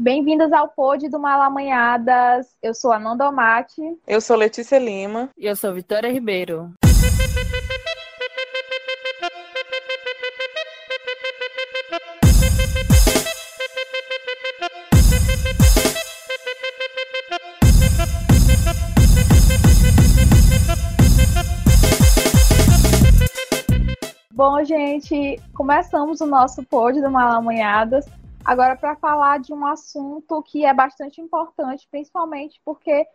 Bem-vindas ao Pod do Malamanhadas. Eu sou a Nandomate. Eu sou Letícia Lima. E eu sou Vitória Ribeiro. Bom, gente, começamos o nosso pod do Malamanhadas. Agora, para falar de um assunto que é bastante importante, principalmente porque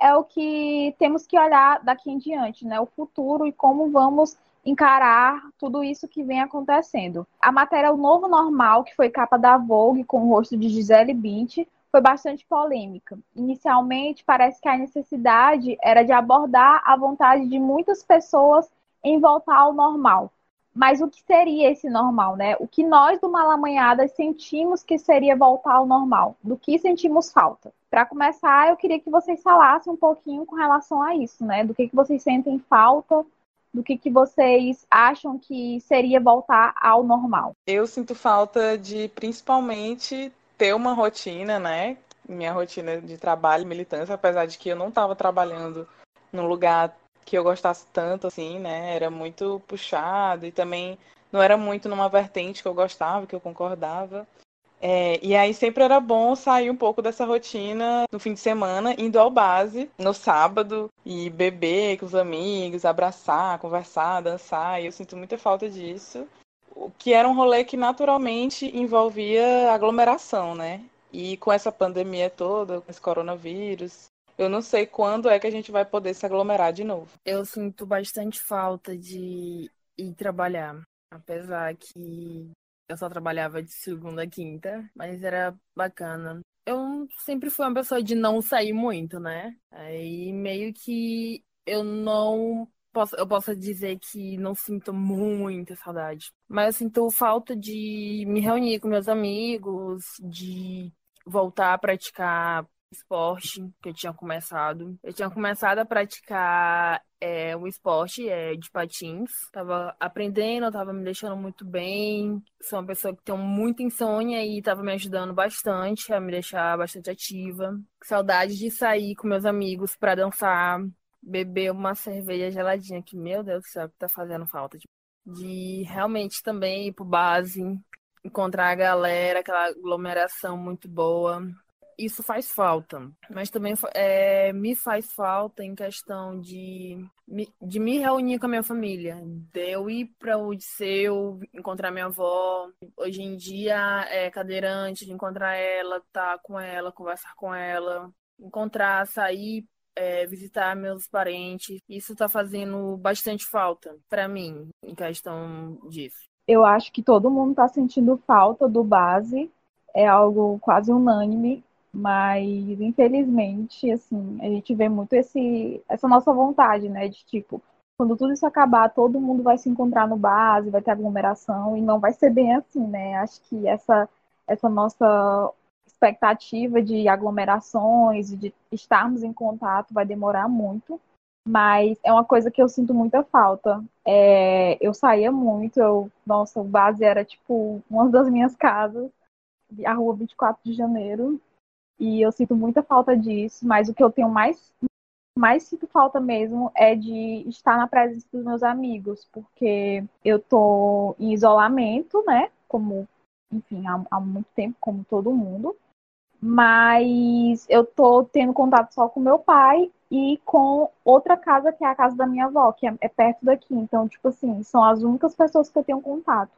é o que temos que olhar daqui em diante, né? O futuro e como vamos encarar tudo isso que vem acontecendo. A matéria O Novo Normal, que foi capa da Vogue com o rosto de Gisele Bündchen, foi bastante polêmica. Inicialmente, parece que a necessidade era de abordar a vontade de muitas pessoas em voltar ao normal, mas o que seria esse normal, né? O que nós do Malamanhadas sentimos que seria voltar ao normal, do que sentimos falta. Para começar, eu queria que vocês falassem um pouquinho com relação a isso, né? Do que, que vocês sentem falta, do que, que vocês acham que seria voltar ao normal. Eu sinto falta de, principalmente, ter uma rotina, né? Minha rotina de trabalho, militância, apesar de que eu não estava trabalhando num lugar que eu gostasse tanto, assim, né? Era muito puxado e também não era muito numa vertente que eu gostava, que eu concordava. É, e aí sempre era bom sair um pouco dessa rotina no fim de semana, indo ao base no sábado e beber com os amigos, abraçar, conversar, dançar. E eu sinto muita falta disso. O que era um rolê que naturalmente envolvia aglomeração, né? E com essa pandemia toda, com esse coronavírus, eu não sei quando é que a gente vai poder se aglomerar de novo. Eu sinto bastante falta de ir trabalhar. Apesar que eu só trabalhava de segunda a quinta, mas era bacana. Eu sempre fui uma pessoa de não sair muito, né? Aí meio que eu não posso, eu posso dizer que não sinto muita saudade. Mas eu sinto falta de me reunir com meus amigos, de voltar a praticar esporte que eu tinha começado. Eu tinha começado a praticar é, um esporte é, de patins. Tava aprendendo, tava me deixando muito bem. Sou uma pessoa que tem muita insônia e tava me ajudando bastante a me deixar bastante ativa. Saudade de sair com meus amigos para dançar, beber uma cerveja geladinha, que, meu Deus do céu, que tá fazendo falta. De, de realmente também ir pro base, encontrar a galera, aquela aglomeração muito boa isso faz falta, mas também é, me faz falta em questão de, de me reunir com a minha família, de eu ir para o Odisseu, encontrar minha avó. Hoje em dia é cadeirante, de encontrar ela, estar tá com ela, conversar com ela, encontrar, sair é, visitar meus parentes. Isso está fazendo bastante falta para mim em questão disso. Eu acho que todo mundo está sentindo falta do base. É algo quase unânime. Mas, infelizmente, assim, a gente vê muito esse, essa nossa vontade, né? De tipo, quando tudo isso acabar, todo mundo vai se encontrar no base, vai ter aglomeração, e não vai ser bem assim, né? Acho que essa, essa nossa expectativa de aglomerações, de estarmos em contato, vai demorar muito. Mas é uma coisa que eu sinto muita falta. É, eu saía muito, eu, nossa, o base era tipo uma das minhas casas, a rua 24 de janeiro, e eu sinto muita falta disso, mas o que eu tenho mais mais sinto falta mesmo é de estar na presença dos meus amigos, porque eu tô em isolamento, né? Como, enfim, há, há muito tempo, como todo mundo. Mas eu tô tendo contato só com meu pai e com outra casa, que é a casa da minha avó, que é, é perto daqui. Então, tipo assim, são as únicas pessoas que eu tenho contato.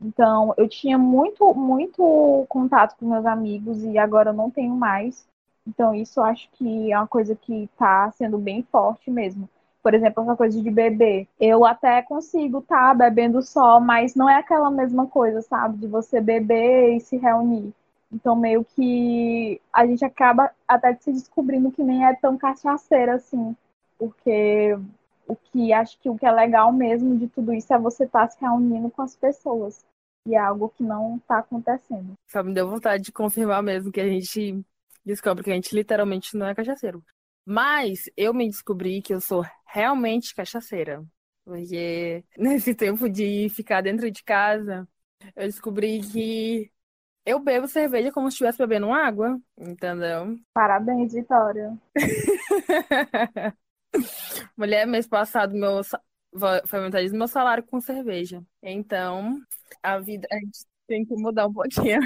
Então, eu tinha muito, muito contato com meus amigos e agora eu não tenho mais. Então, isso eu acho que é uma coisa que está sendo bem forte mesmo. Por exemplo, essa coisa de beber. Eu até consigo estar tá, bebendo só, mas não é aquela mesma coisa, sabe? De você beber e se reunir. Então, meio que a gente acaba até se descobrindo que nem é tão cachaceira assim. Porque o que acho que o que é legal mesmo de tudo isso é você estar tá se reunindo com as pessoas. E é algo que não está acontecendo. Só me deu vontade de confirmar mesmo que a gente descobre que a gente literalmente não é cachaceiro. Mas eu me descobri que eu sou realmente cachaceira. Porque nesse tempo de ficar dentro de casa, eu descobri que eu bebo cerveja como se estivesse bebendo água, entendeu? Parabéns, Vitória. Mulher, mês passado, meu foi metade do meu salário com cerveja. Então, a vida, a gente tem que mudar um pouquinho.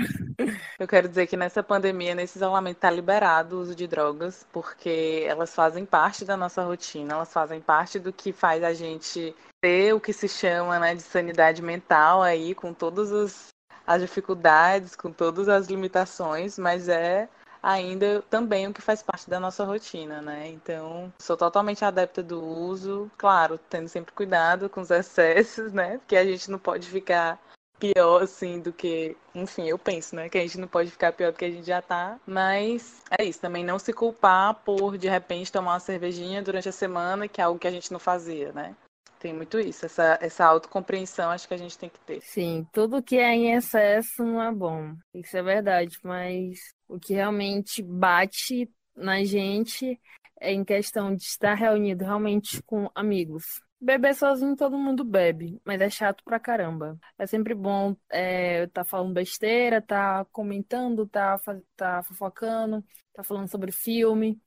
Eu quero dizer que nessa pandemia, nesse isolamento, está liberado o uso de drogas, porque elas fazem parte da nossa rotina, elas fazem parte do que faz a gente ter o que se chama né, de sanidade mental aí, com todas as, as dificuldades, com todas as limitações, mas é ainda também o que faz parte da nossa rotina, né? Então, sou totalmente adepta do uso, claro, tendo sempre cuidado com os excessos, né? Porque a gente não pode ficar pior, assim, do que. Enfim, eu penso, né? Que a gente não pode ficar pior do que a gente já tá. Mas é isso, também não se culpar por, de repente, tomar uma cervejinha durante a semana, que é algo que a gente não fazia, né? Tem muito isso, essa, essa autocompreensão acho que a gente tem que ter. Sim, tudo que é em excesso não é bom. Isso é verdade, mas o que realmente bate na gente é em questão de estar reunido realmente com amigos. Beber sozinho todo mundo bebe, mas é chato pra caramba. É sempre bom é, tá falando besteira, tá comentando, tá, tá fofocando, tá falando sobre filme,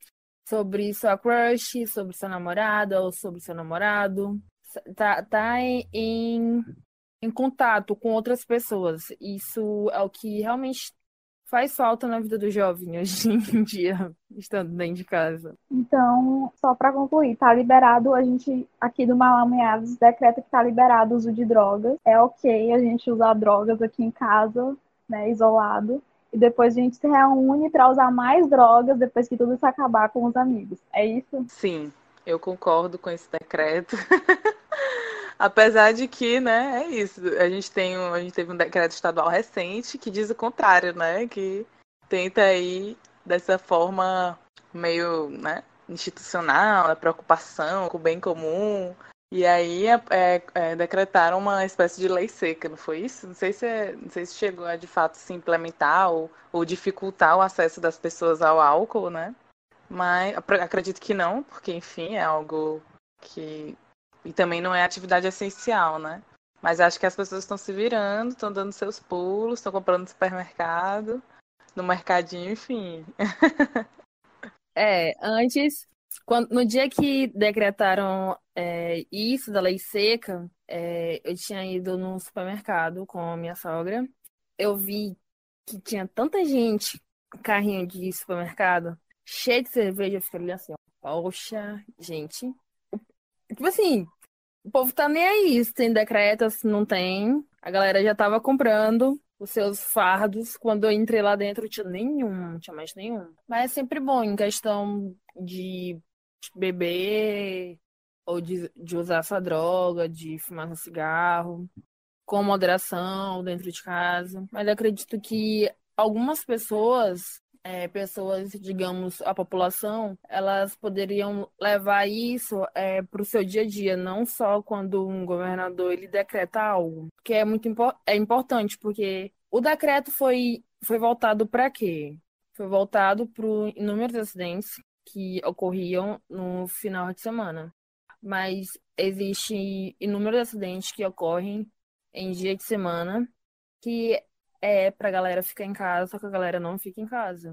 sobre sua crush, sobre sua namorada ou sobre seu namorado. Tá, tá em, em, em contato com outras pessoas. Isso é o que realmente faz falta na vida do jovem hoje em dia, estando dentro de casa. Então, só para concluir, tá liberado, a gente aqui do Malameados decreta que tá liberado o uso de drogas. É ok a gente usar drogas aqui em casa, né, isolado. E depois a gente se reúne para usar mais drogas depois que tudo isso acabar com os amigos. É isso? Sim, eu concordo com esse decreto. Apesar de que, né, é isso. A gente tem um, a gente teve um decreto estadual recente que diz o contrário, né? Que tenta aí dessa forma meio, né, institucional, a preocupação com o bem comum. E aí é, é, é, decretaram uma espécie de lei seca, não foi isso? Não sei se, é, não sei se chegou a de fato se implementar ou, ou dificultar o acesso das pessoas ao álcool, né? Mas acredito que não, porque enfim, é algo que e também não é atividade essencial, né? Mas acho que as pessoas estão se virando, estão dando seus pulos, estão comprando no supermercado, no mercadinho, enfim. é, antes, quando, no dia que decretaram é, isso da lei seca, é, eu tinha ido no supermercado com a minha sogra. Eu vi que tinha tanta gente, carrinho de supermercado, cheio de cerveja, eu fiquei olhando assim, poxa, gente, Tipo assim, o povo tá nem aí. Se tem decreto, se não tem. A galera já tava comprando os seus fardos. Quando eu entrei lá dentro, tinha nenhum, tinha mais nenhum. Mas é sempre bom em questão de beber ou de, de usar essa droga, de fumar um cigarro, com moderação dentro de casa. Mas acredito que algumas pessoas é, pessoas, digamos, a população, elas poderiam levar isso é, para o seu dia a dia, não só quando um governador ele decreta algo, que é muito impo é importante, porque o decreto foi, foi voltado para quê? Foi voltado para inúmeros acidentes que ocorriam no final de semana. Mas existem inúmeros acidentes que ocorrem em dia de semana que é pra galera ficar em casa, só que a galera não fica em casa.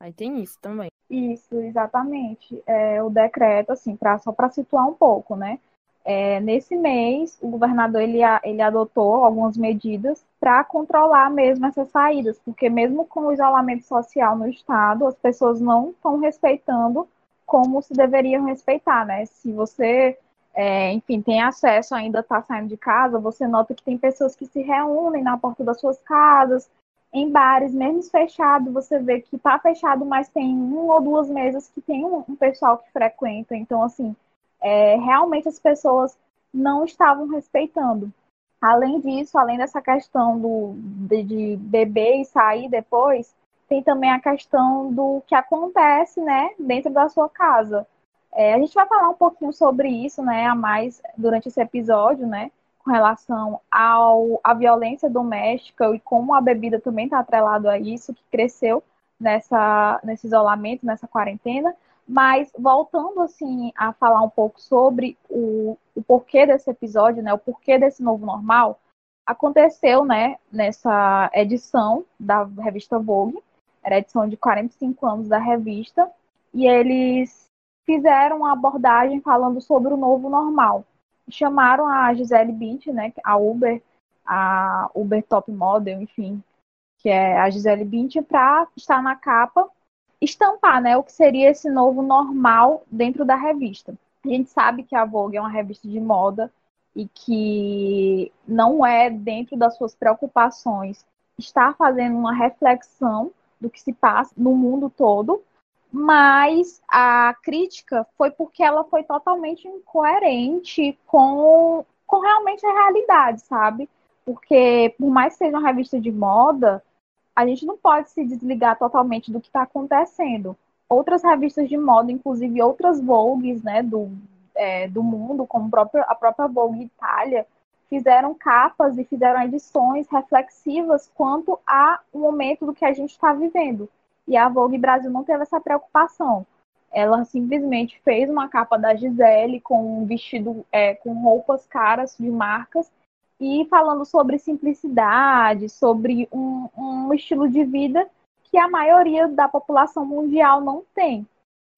Aí tem isso também. Isso, exatamente. É, o decreto, assim, pra, só para situar um pouco, né? É, nesse mês, o governador ele, ele adotou algumas medidas para controlar mesmo essas saídas, porque mesmo com o isolamento social no estado, as pessoas não estão respeitando como se deveriam respeitar, né? Se você, é, enfim, tem acesso ainda está saindo de casa, você nota que tem pessoas que se reúnem na porta das suas casas, em bares, mesmo fechado, você vê que está fechado, mas tem um ou duas mesas que tem um, um pessoal que frequenta. Então, assim, é, realmente as pessoas não estavam respeitando. Além disso, além dessa questão do, de, de beber e sair depois, tem também a questão do que acontece, né, dentro da sua casa. É, a gente vai falar um pouquinho sobre isso, né, a mais durante esse episódio, né, com relação ao, à violência doméstica e como a bebida também está atrelado a isso, que cresceu nessa, nesse isolamento, nessa quarentena. Mas voltando assim a falar um pouco sobre o, o porquê desse episódio, né, o porquê desse novo normal, aconteceu, né, nessa edição da revista Vogue, era a edição de 45 anos da revista, e eles fizeram uma abordagem falando sobre o novo normal. Chamaram a Gisele Bint, né, a Uber, a Uber Top Model, enfim, que é a Gisele Bint, para estar na capa, estampar, né, o que seria esse novo normal dentro da revista. A gente sabe que a Vogue é uma revista de moda e que não é dentro das suas preocupações estar fazendo uma reflexão do que se passa no mundo todo, mas a crítica foi porque ela foi totalmente incoerente com, com realmente a realidade, sabe? Porque, por mais que seja uma revista de moda, a gente não pode se desligar totalmente do que está acontecendo. Outras revistas de moda, inclusive outras Vogues né, do, é, do mundo, como próprio, a própria Vogue Itália, fizeram capas e fizeram edições reflexivas quanto ao momento do que a gente está vivendo. E a Vogue Brasil não teve essa preocupação. Ela simplesmente fez uma capa da Gisele com um vestido, é, com roupas caras de marcas e falando sobre simplicidade, sobre um, um estilo de vida que a maioria da população mundial não tem.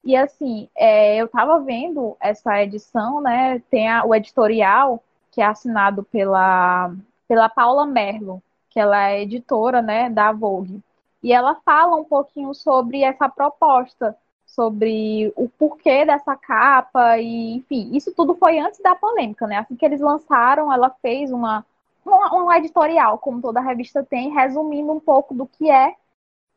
E assim, é, eu estava vendo essa edição, né? Tem a, o editorial que é assinado pela, pela Paula Merlo, que ela é editora, né, da Vogue. E ela fala um pouquinho sobre essa proposta, sobre o porquê dessa capa e, enfim, isso tudo foi antes da polêmica, né? Assim que eles lançaram, ela fez uma um, editorial, como toda revista tem, resumindo um pouco do que é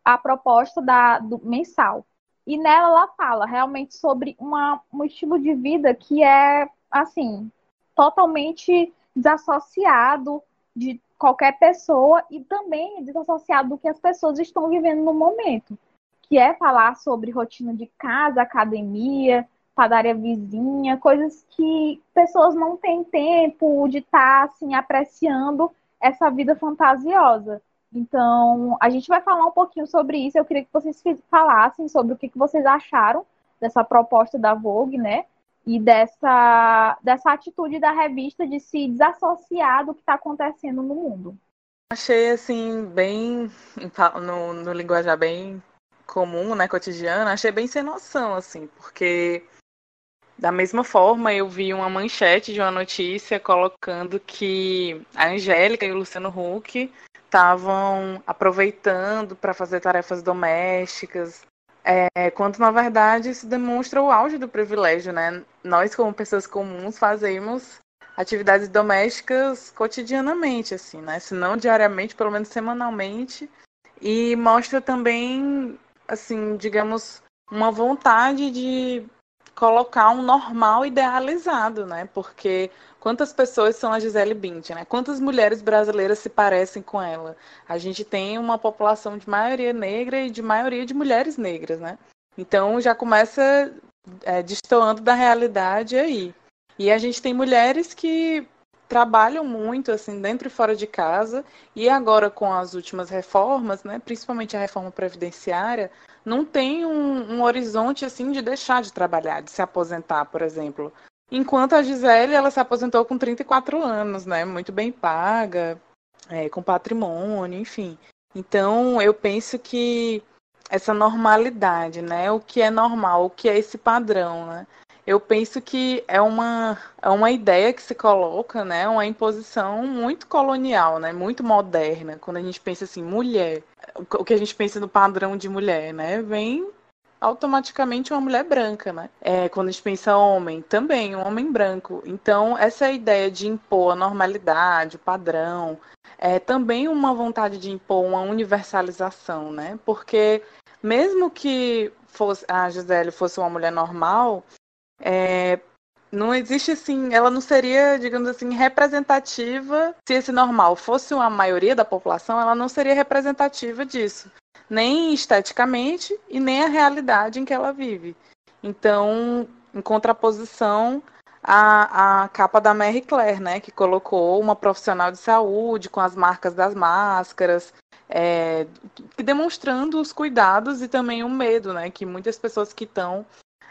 a proposta da, do mensal. E nela ela fala realmente sobre uma, um estilo de vida que é, assim, totalmente desassociado de qualquer pessoa e também desassociado do que as pessoas estão vivendo no momento, que é falar sobre rotina de casa, academia, padaria vizinha, coisas que pessoas não têm tempo de estar tá, assim apreciando essa vida fantasiosa. Então, a gente vai falar um pouquinho sobre isso. Eu queria que vocês falassem sobre o que vocês acharam dessa proposta da Vogue, né? E dessa, dessa atitude da revista de se desassociar do que está acontecendo no mundo. Achei assim bem no, no linguajar bem comum, né, cotidiano, achei bem sem noção assim, porque da mesma forma eu vi uma manchete de uma notícia colocando que a Angélica e o Luciano Huck estavam aproveitando para fazer tarefas domésticas, é, quando na verdade isso demonstra o auge do privilégio, né? Nós, como pessoas comuns, fazemos atividades domésticas cotidianamente, assim, né? Se não diariamente, pelo menos semanalmente. E mostra também, assim, digamos, uma vontade de colocar um normal idealizado, né? Porque quantas pessoas são a Gisele Bündchen, né? Quantas mulheres brasileiras se parecem com ela? A gente tem uma população de maioria negra e de maioria de mulheres negras, né? Então já começa é, destoando da realidade aí. E a gente tem mulheres que trabalham muito assim dentro e fora de casa e agora com as últimas reformas, né, principalmente a reforma previdenciária, não tem um, um horizonte assim de deixar de trabalhar, de se aposentar, por exemplo. Enquanto a Gisele, ela se aposentou com 34 anos, né? Muito bem paga, é, com patrimônio, enfim. Então, eu penso que essa normalidade, né? O que é normal, o que é esse padrão, né? Eu penso que é uma, é uma ideia que se coloca, né? Uma imposição muito colonial, né? Muito moderna. Quando a gente pensa assim, mulher, o que a gente pensa no padrão de mulher, né? Vem automaticamente uma mulher branca, né? É, quando a gente pensa homem, também um homem branco. Então, essa ideia de impor a normalidade, o padrão, é também uma vontade de impor uma universalização, né? Porque mesmo que fosse, a Gisele fosse uma mulher normal, é, não existe assim, ela não seria, digamos assim, representativa. Se esse normal fosse uma maioria da população, ela não seria representativa disso nem esteticamente e nem a realidade em que ela vive. Então, em contraposição à, à capa da Mary Claire, né, que colocou uma profissional de saúde com as marcas das máscaras, é, demonstrando os cuidados e também o medo, né, que muitas pessoas que estão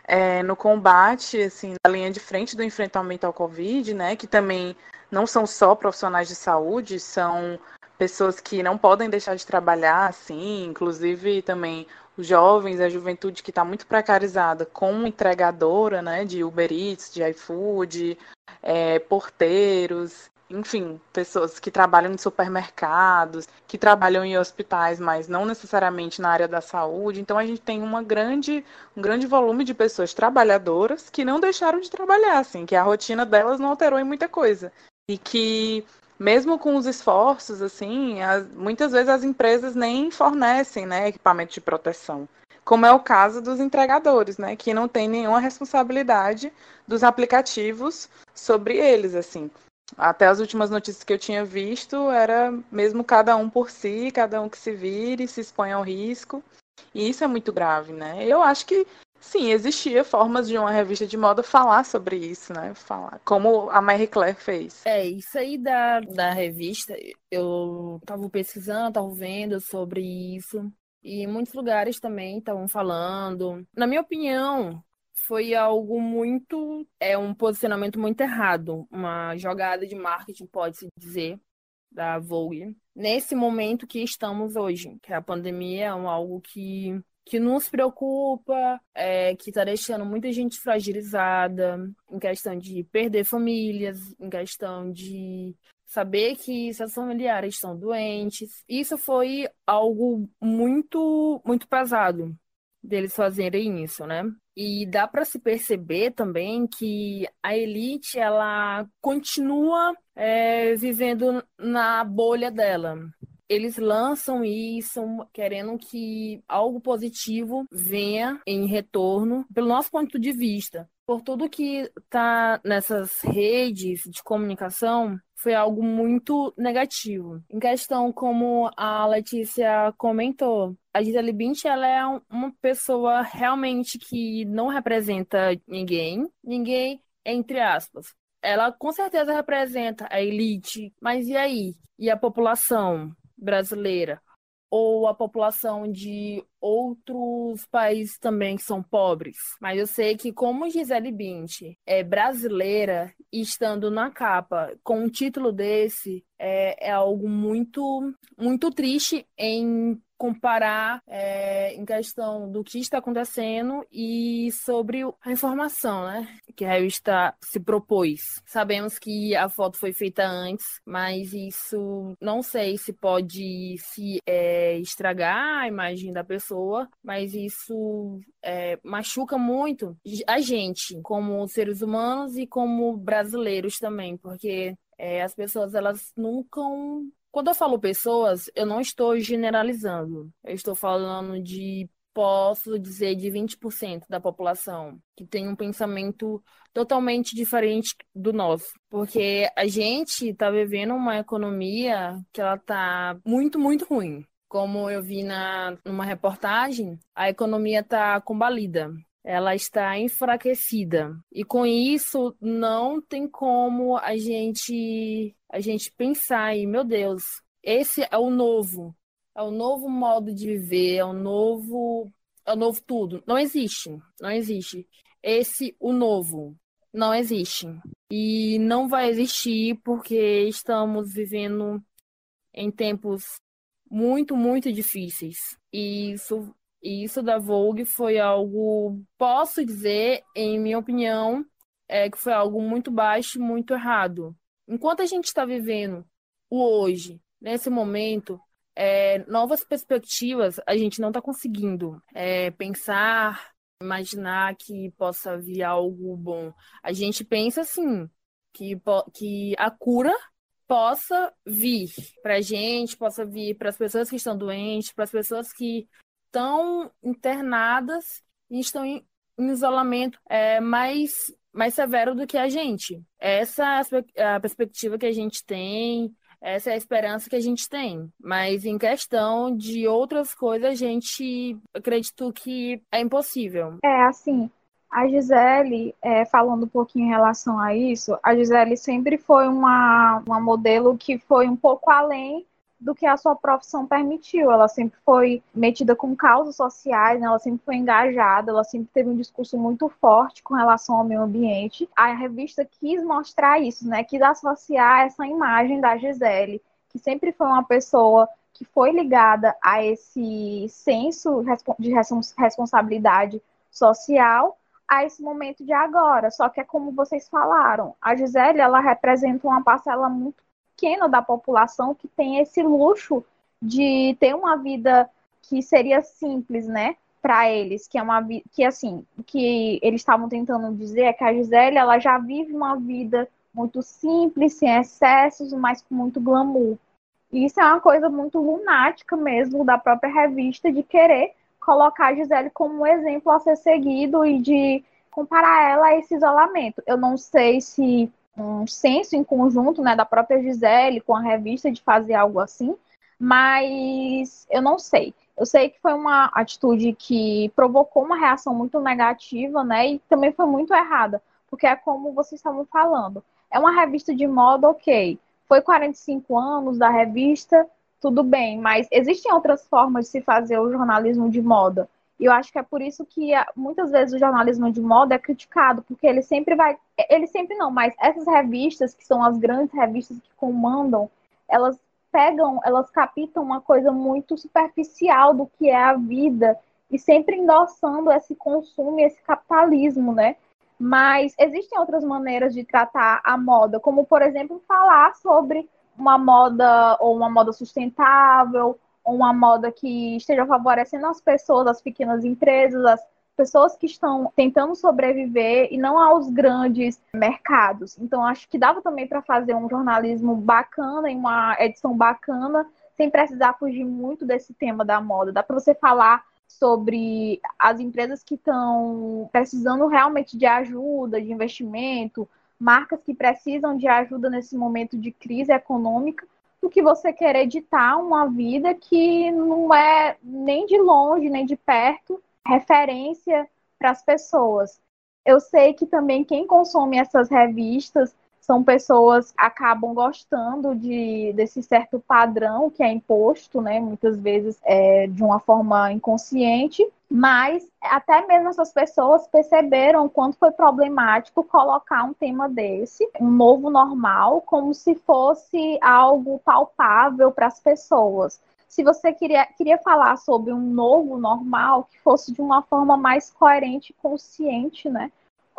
é, no combate, assim, na linha de frente do enfrentamento ao Covid, né, que também não são só profissionais de saúde, são pessoas que não podem deixar de trabalhar, assim, inclusive também os jovens, a juventude que está muito precarizada como entregadora, né, de Uber Eats, de iFood, é, porteiros, enfim, pessoas que trabalham em supermercados, que trabalham em hospitais, mas não necessariamente na área da saúde. Então a gente tem uma grande, um grande volume de pessoas trabalhadoras que não deixaram de trabalhar, assim, que a rotina delas não alterou em muita coisa. E que mesmo com os esforços, assim, as, muitas vezes as empresas nem fornecem, né, equipamento de proteção como é o caso dos entregadores, né, que não tem nenhuma responsabilidade dos aplicativos sobre eles, assim. Até as últimas notícias que eu tinha visto era mesmo cada um por si, cada um que se vire, se expõe ao risco. E isso é muito grave, né? Eu acho que sim, existia formas de uma revista de moda falar sobre isso, né? Falar, como a Marie Claire fez. É, isso aí da, da revista, eu tava pesquisando, tava vendo sobre isso. E muitos lugares também estavam falando. Na minha opinião, foi algo muito. É um posicionamento muito errado. Uma jogada de marketing, pode-se dizer, da Vogue. Nesse momento que estamos hoje, que a pandemia é algo que que nos preocupa, é, que está deixando muita gente fragilizada, em questão de perder famílias, em questão de saber que seus familiares estão doentes. Isso foi algo muito, muito pesado deles fazerem isso, né? E dá para se perceber também que a elite ela continua é, vivendo na bolha dela. Eles lançam isso querendo que algo positivo venha em retorno, pelo nosso ponto de vista. Por tudo que está nessas redes de comunicação, foi algo muito negativo. Em questão, como a Letícia comentou, a Gisele Bündchen ela é uma pessoa realmente que não representa ninguém, ninguém entre aspas. Ela com certeza representa a elite, mas e aí? E a população brasileira? Ou a população de outros países também que são pobres. Mas eu sei que como Gisele Bündchen é brasileira estando na capa com um título desse é, é algo muito muito triste em comparar é, em questão do que está acontecendo e sobre a informação, né? Que a revista se propôs. Sabemos que a foto foi feita antes, mas isso não sei se pode se é, estragar a imagem da pessoa, mas isso é, machuca muito a gente, como seres humanos e como brasileiros também, porque é, as pessoas elas nunca quando eu falo pessoas, eu não estou generalizando. Eu estou falando de, posso dizer, de 20% da população que tem um pensamento totalmente diferente do nosso. Porque a gente está vivendo uma economia que ela está muito, muito ruim. Como eu vi na, numa reportagem, a economia está combalida ela está enfraquecida. E com isso não tem como a gente a gente pensar em, meu Deus, esse é o novo, é o novo modo de viver, é o novo, é o novo tudo. Não existe, não existe. Esse o novo não existe. E não vai existir porque estamos vivendo em tempos muito, muito difíceis. E isso e isso da Vogue foi algo, posso dizer, em minha opinião, é, que foi algo muito baixo, muito errado. Enquanto a gente está vivendo o hoje, nesse momento, é, novas perspectivas, a gente não está conseguindo é, pensar, imaginar que possa vir algo bom. A gente pensa assim, que, que a cura possa vir para a gente, possa vir para as pessoas que estão doentes, para as pessoas que estão internadas e estão em, em isolamento é, mais, mais severo do que a gente. Essa é a perspectiva que a gente tem, essa é a esperança que a gente tem. Mas em questão de outras coisas, a gente acredito que é impossível. É, assim, a Gisele, é, falando um pouquinho em relação a isso, a Gisele sempre foi uma, uma modelo que foi um pouco além do que a sua profissão permitiu. Ela sempre foi metida com causas sociais, né? ela sempre foi engajada, ela sempre teve um discurso muito forte com relação ao meio ambiente. A revista quis mostrar isso, né? Quis associar essa imagem da Gisele, que sempre foi uma pessoa que foi ligada a esse senso de responsabilidade social a esse momento de agora. Só que é como vocês falaram, a Gisele ela representa uma parcela muito pequena da população que tem esse luxo de ter uma vida que seria simples, né? Para eles, que é uma que assim, que eles estavam tentando dizer é que a Gisele ela já vive uma vida muito simples, sem excessos, mas com muito glamour. E isso é uma coisa muito lunática mesmo da própria revista de querer colocar a Gisele como um exemplo a ser seguido e de comparar ela a esse isolamento. Eu não sei se um senso em conjunto né, da própria Gisele com a revista de fazer algo assim, mas eu não sei. Eu sei que foi uma atitude que provocou uma reação muito negativa, né? E também foi muito errada, porque é como vocês estavam falando. É uma revista de moda, ok. Foi 45 anos da revista, tudo bem, mas existem outras formas de se fazer o jornalismo de moda. E eu acho que é por isso que ah, muitas vezes o jornalismo de moda é criticado, porque ele sempre vai. Ele sempre não, mas essas revistas, que são as grandes revistas que comandam, elas pegam, elas captam uma coisa muito superficial do que é a vida e sempre endossando esse consumo e esse capitalismo, né? Mas existem outras maneiras de tratar a moda, como por exemplo falar sobre uma moda ou uma moda sustentável, uma moda que esteja favorecendo as pessoas, as pequenas empresas, as pessoas que estão tentando sobreviver e não aos grandes mercados. Então, acho que dava também para fazer um jornalismo bacana e uma edição bacana, sem precisar fugir muito desse tema da moda. Dá para você falar sobre as empresas que estão precisando realmente de ajuda, de investimento, marcas que precisam de ajuda nesse momento de crise econômica, do que você querer editar uma vida que não é nem de longe, nem de perto referência para as pessoas. Eu sei que também quem consome essas revistas são pessoas acabam gostando de, desse certo padrão que é imposto, né, muitas vezes é, de uma forma inconsciente, mas até mesmo essas pessoas perceberam quanto foi problemático colocar um tema desse, um novo normal, como se fosse algo palpável para as pessoas. Se você queria, queria falar sobre um novo normal que fosse de uma forma mais coerente e consciente, né?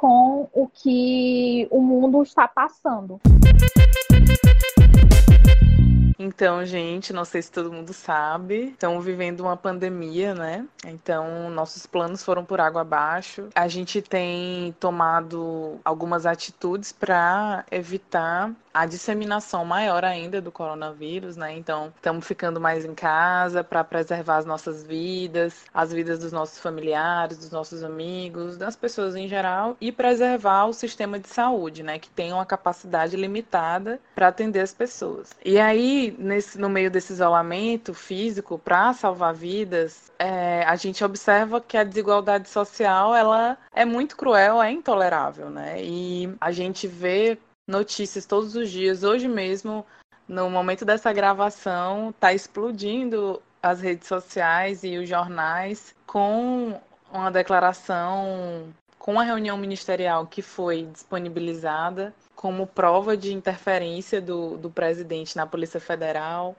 Com o que o mundo está passando. Então, gente, não sei se todo mundo sabe, estamos vivendo uma pandemia, né? Então, nossos planos foram por água abaixo. A gente tem tomado algumas atitudes para evitar a disseminação maior ainda do coronavírus, né? Então, estamos ficando mais em casa para preservar as nossas vidas, as vidas dos nossos familiares, dos nossos amigos, das pessoas em geral e preservar o sistema de saúde, né? Que tem uma capacidade limitada para atender as pessoas. E aí, nesse, no meio desse isolamento físico, para salvar vidas, é, a gente observa que a desigualdade social ela é muito cruel, é intolerável, né? E a gente vê notícias todos os dias. Hoje mesmo, no momento dessa gravação, está explodindo as redes sociais e os jornais com uma declaração, com a reunião ministerial que foi disponibilizada como prova de interferência do, do presidente na Polícia Federal.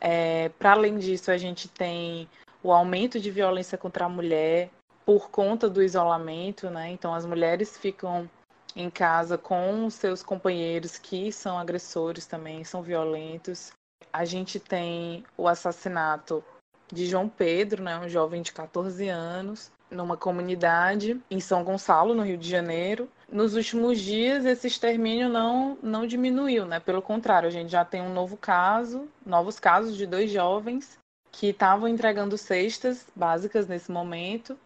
É, Para além disso, a gente tem o aumento de violência contra a mulher por conta do isolamento, né? Então as mulheres ficam em casa com seus companheiros que são agressores também, são violentos. A gente tem o assassinato de João Pedro, né, um jovem de 14 anos, numa comunidade em São Gonçalo, no Rio de Janeiro. Nos últimos dias, esse extermínio não, não diminuiu, né? Pelo contrário, a gente já tem um novo caso, novos casos de dois jovens que estavam entregando cestas básicas nesse momento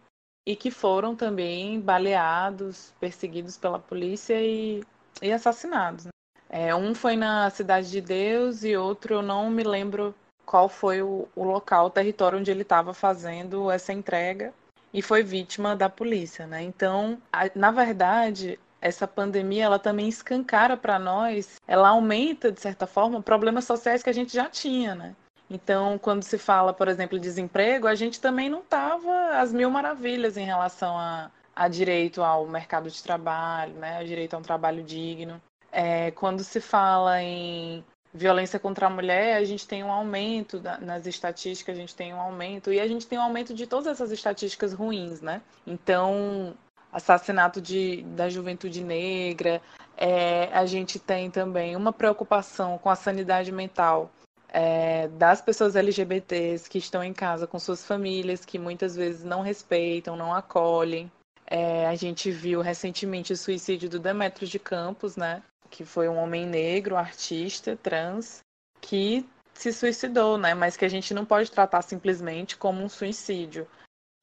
e que foram também baleados, perseguidos pela polícia e, e assassinados. Né? É, um foi na Cidade de Deus e outro eu não me lembro qual foi o, o local, o território onde ele estava fazendo essa entrega e foi vítima da polícia, né? Então, a, na verdade, essa pandemia ela também escancara para nós, ela aumenta de certa forma problemas sociais que a gente já tinha, né? Então, quando se fala, por exemplo, desemprego, a gente também não estava às mil maravilhas em relação a, a direito ao mercado de trabalho, né, a direito a um trabalho digno. É, quando se fala em violência contra a mulher, a gente tem um aumento da, nas estatísticas, a gente tem um aumento, e a gente tem um aumento de todas essas estatísticas ruins, né? Então, assassinato de, da juventude negra, é, a gente tem também uma preocupação com a sanidade mental é, das pessoas LGBTs que estão em casa com suas famílias, que muitas vezes não respeitam, não acolhem. É, a gente viu recentemente o suicídio do Demetrio de Campos, né? que foi um homem negro, artista, trans, que se suicidou, né? Mas que a gente não pode tratar simplesmente como um suicídio,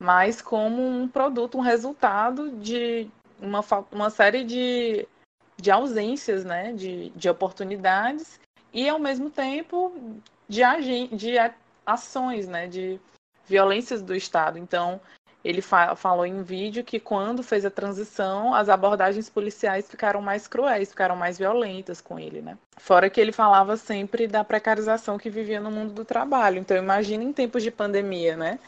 mas como um produto, um resultado de uma, uma série de, de ausências, né? De, de oportunidades e, ao mesmo tempo, de, de ações, né? De violências do Estado. Então, ele fa falou em vídeo que quando fez a transição, as abordagens policiais ficaram mais cruéis, ficaram mais violentas com ele, né? Fora que ele falava sempre da precarização que vivia no mundo do trabalho. Então, imagina em tempos de pandemia, né?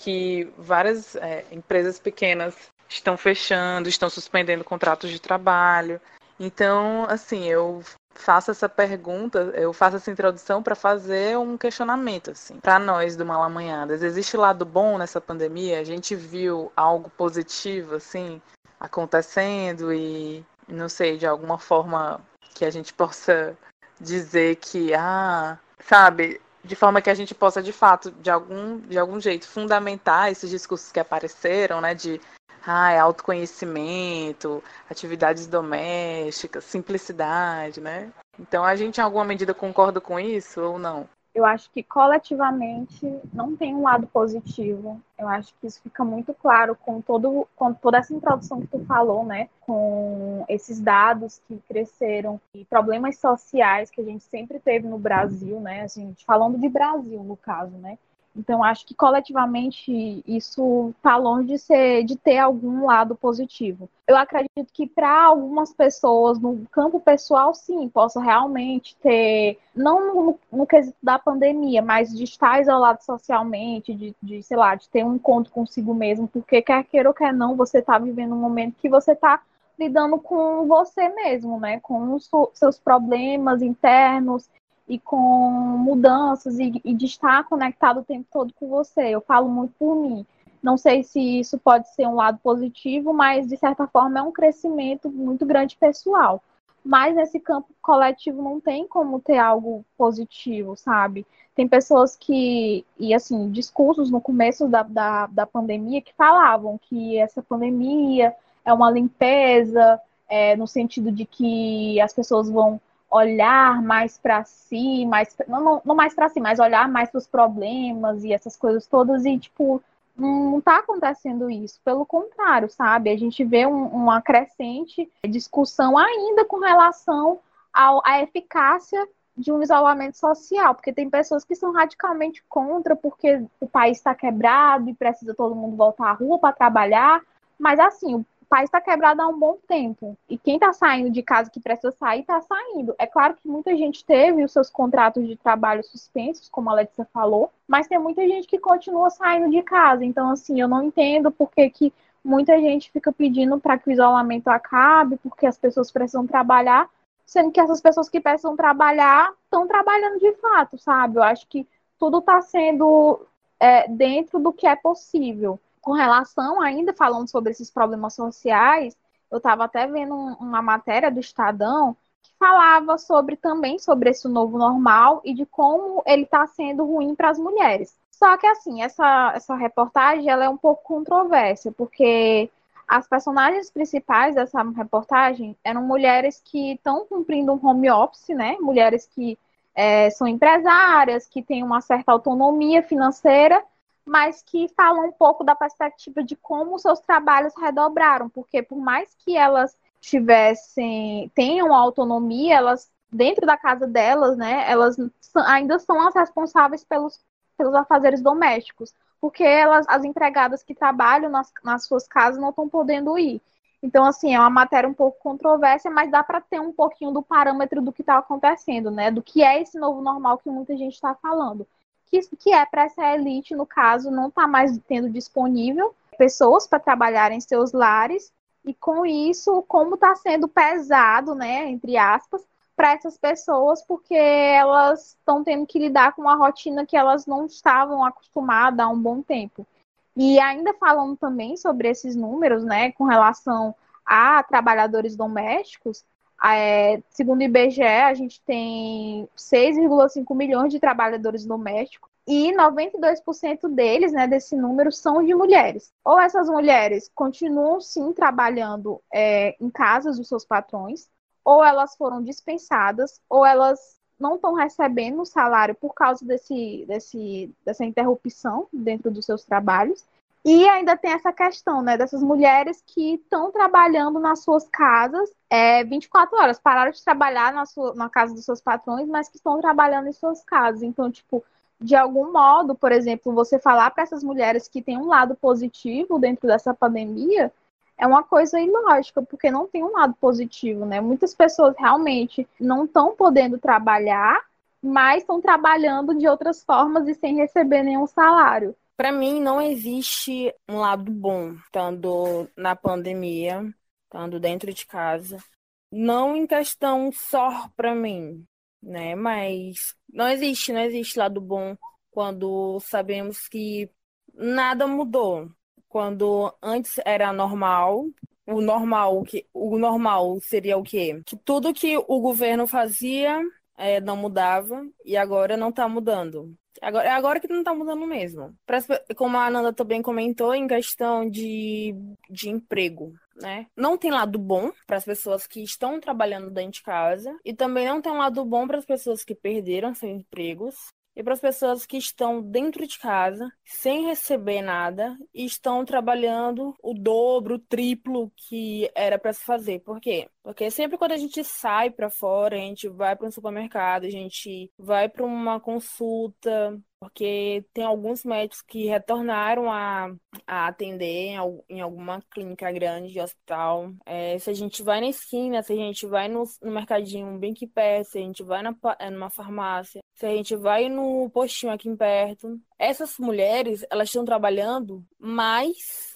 Que várias é, empresas pequenas estão fechando, estão suspendendo contratos de trabalho. Então, assim, eu faço essa pergunta, eu faço essa introdução para fazer um questionamento assim, para nós do Malamanhadas. Existe lado bom nessa pandemia? A gente viu algo positivo assim acontecendo e não sei, de alguma forma que a gente possa dizer que ah, sabe, de forma que a gente possa de fato de algum de algum jeito fundamentar esses discursos que apareceram, né, de ah, autoconhecimento, atividades domésticas, simplicidade, né? Então a gente em alguma medida concorda com isso ou não? Eu acho que coletivamente não tem um lado positivo. Eu acho que isso fica muito claro com, todo, com toda essa introdução que tu falou, né? Com esses dados que cresceram e problemas sociais que a gente sempre teve no Brasil, né? A gente falando de Brasil no caso, né? Então, acho que coletivamente isso está longe de, ser, de ter algum lado positivo. Eu acredito que para algumas pessoas, no campo pessoal, sim, possa realmente ter, não no, no, quesito da pandemia, mas de estar isolado socialmente, de, de, sei lá, de ter um encontro consigo mesmo, porque quer queira ou quer não, você está vivendo um momento que você está lidando com você mesmo, né? Com os seus problemas internos e com mudanças e, e de estar conectado o tempo todo com você. Eu falo muito por mim. Não sei se isso pode ser um lado positivo, mas de certa forma é um crescimento muito grande pessoal. Mas nesse campo coletivo não tem como ter algo positivo, sabe? Tem pessoas que, e assim, discursos no começo da, da, da pandemia que falavam que essa pandemia é uma limpeza, é, no sentido de que as pessoas vão olhar mais para si, mais não, não, não mais para si, mas olhar mais para os problemas e essas coisas todas e tipo não está acontecendo isso, pelo contrário, sabe? A gente vê um, uma crescente discussão ainda com relação ao, à eficácia de um isolamento social, porque tem pessoas que são radicalmente contra, porque o país está quebrado e precisa todo mundo voltar à rua para trabalhar, mas assim, país está quebrado há um bom tempo. E quem está saindo de casa que precisa sair, está saindo. É claro que muita gente teve os seus contratos de trabalho suspensos, como a Letícia falou, mas tem muita gente que continua saindo de casa. Então, assim, eu não entendo por que, que muita gente fica pedindo para que o isolamento acabe, porque as pessoas precisam trabalhar, sendo que essas pessoas que precisam trabalhar estão trabalhando de fato, sabe? Eu acho que tudo está sendo é, dentro do que é possível com relação ainda falando sobre esses problemas sociais, eu estava até vendo uma matéria do Estadão que falava sobre também sobre esse novo normal e de como ele está sendo ruim para as mulheres. Só que assim, essa, essa reportagem ela é um pouco controversa, porque as personagens principais dessa reportagem eram mulheres que estão cumprindo um home office, né? Mulheres que é, são empresárias, que têm uma certa autonomia financeira mas que falam um pouco da perspectiva de como seus trabalhos redobraram, porque por mais que elas tivessem, tenham autonomia, elas dentro da casa delas, né, elas ainda são as responsáveis pelos, pelos afazeres domésticos, porque elas, as empregadas que trabalham nas, nas suas casas não estão podendo ir. Então, assim, é uma matéria um pouco controversa, mas dá para ter um pouquinho do parâmetro do que está acontecendo, né? Do que é esse novo normal que muita gente está falando que, que é para essa elite, no caso, não está mais tendo disponível pessoas para trabalhar em seus lares, e com isso, como está sendo pesado, né, entre aspas, para essas pessoas, porque elas estão tendo que lidar com uma rotina que elas não estavam acostumadas há um bom tempo. E ainda falando também sobre esses números, né, com relação a trabalhadores domésticos, é, segundo o IBGE, a gente tem 6,5 milhões de trabalhadores domésticos e 92% deles, né, desse número, são de mulheres. Ou essas mulheres continuam sim trabalhando é, em casas dos seus patrões, ou elas foram dispensadas, ou elas não estão recebendo salário por causa desse, desse, dessa interrupção dentro dos seus trabalhos. E ainda tem essa questão, né, dessas mulheres que estão trabalhando nas suas casas é, 24 horas, pararam de trabalhar na, sua, na casa dos seus patrões, mas que estão trabalhando em suas casas. Então, tipo, de algum modo, por exemplo, você falar para essas mulheres que tem um lado positivo dentro dessa pandemia é uma coisa ilógica, porque não tem um lado positivo, né? Muitas pessoas realmente não estão podendo trabalhar, mas estão trabalhando de outras formas e sem receber nenhum salário. Para mim, não existe um lado bom, estando na pandemia, estando dentro de casa. Não em questão só para mim, né? Mas não existe, não existe lado bom quando sabemos que nada mudou. Quando antes era normal, o normal que o normal seria o quê? Que tudo que o governo fazia é, não mudava e agora não está mudando. Agora, é agora que não está mudando mesmo. Como a Ananda também comentou, em questão de, de emprego, né? Não tem lado bom para as pessoas que estão trabalhando dentro de casa e também não tem lado bom para as pessoas que perderam seus empregos e para as pessoas que estão dentro de casa, sem receber nada, e estão trabalhando o dobro, o triplo que era para se fazer. Por quê? Porque sempre quando a gente sai para fora, a gente vai para um supermercado, a gente vai para uma consulta, porque tem alguns médicos que retornaram a, a atender em, em alguma clínica grande de hospital. É, se a gente vai na esquina, se a gente vai no, no mercadinho bem aqui perto, se a gente vai na, é, numa farmácia, se a gente vai no postinho aqui perto, essas mulheres, elas estão trabalhando mais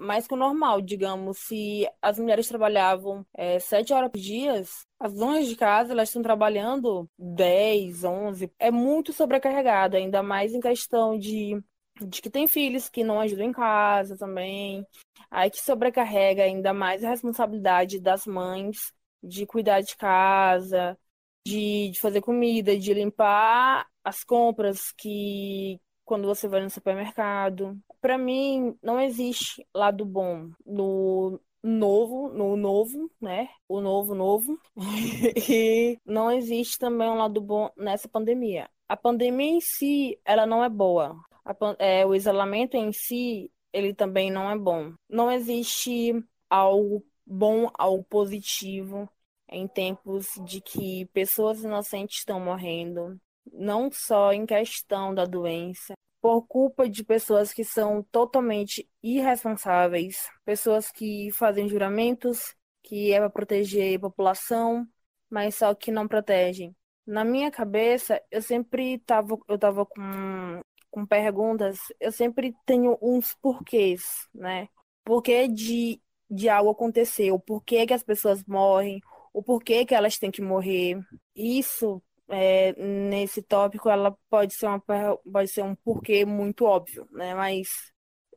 mais que o normal, digamos. Se as mulheres trabalhavam é, sete horas por dia, as donas de casa elas estão trabalhando 10, 11. É muito sobrecarregado, ainda mais em questão de, de que tem filhos que não ajudam em casa também. Aí que sobrecarrega ainda mais a responsabilidade das mães de cuidar de casa, de, de fazer comida, de limpar as compras que quando você vai no supermercado para mim não existe lado bom no novo, no novo, né? O novo novo. e não existe também um lado bom nessa pandemia. A pandemia em si, ela não é boa. A, é, o isolamento em si, ele também não é bom. Não existe algo bom, algo positivo em tempos de que pessoas inocentes estão morrendo, não só em questão da doença, por culpa de pessoas que são totalmente irresponsáveis, pessoas que fazem juramentos que é para proteger a população, mas só que não protegem. Na minha cabeça, eu sempre tava, eu tava com, com perguntas, eu sempre tenho uns porquês, né? Porquê de, de algo acontecer, o porquê que as pessoas morrem, o porquê que elas têm que morrer. Isso é, nesse tópico, ela pode ser, uma, pode ser um porquê muito óbvio, né? Mas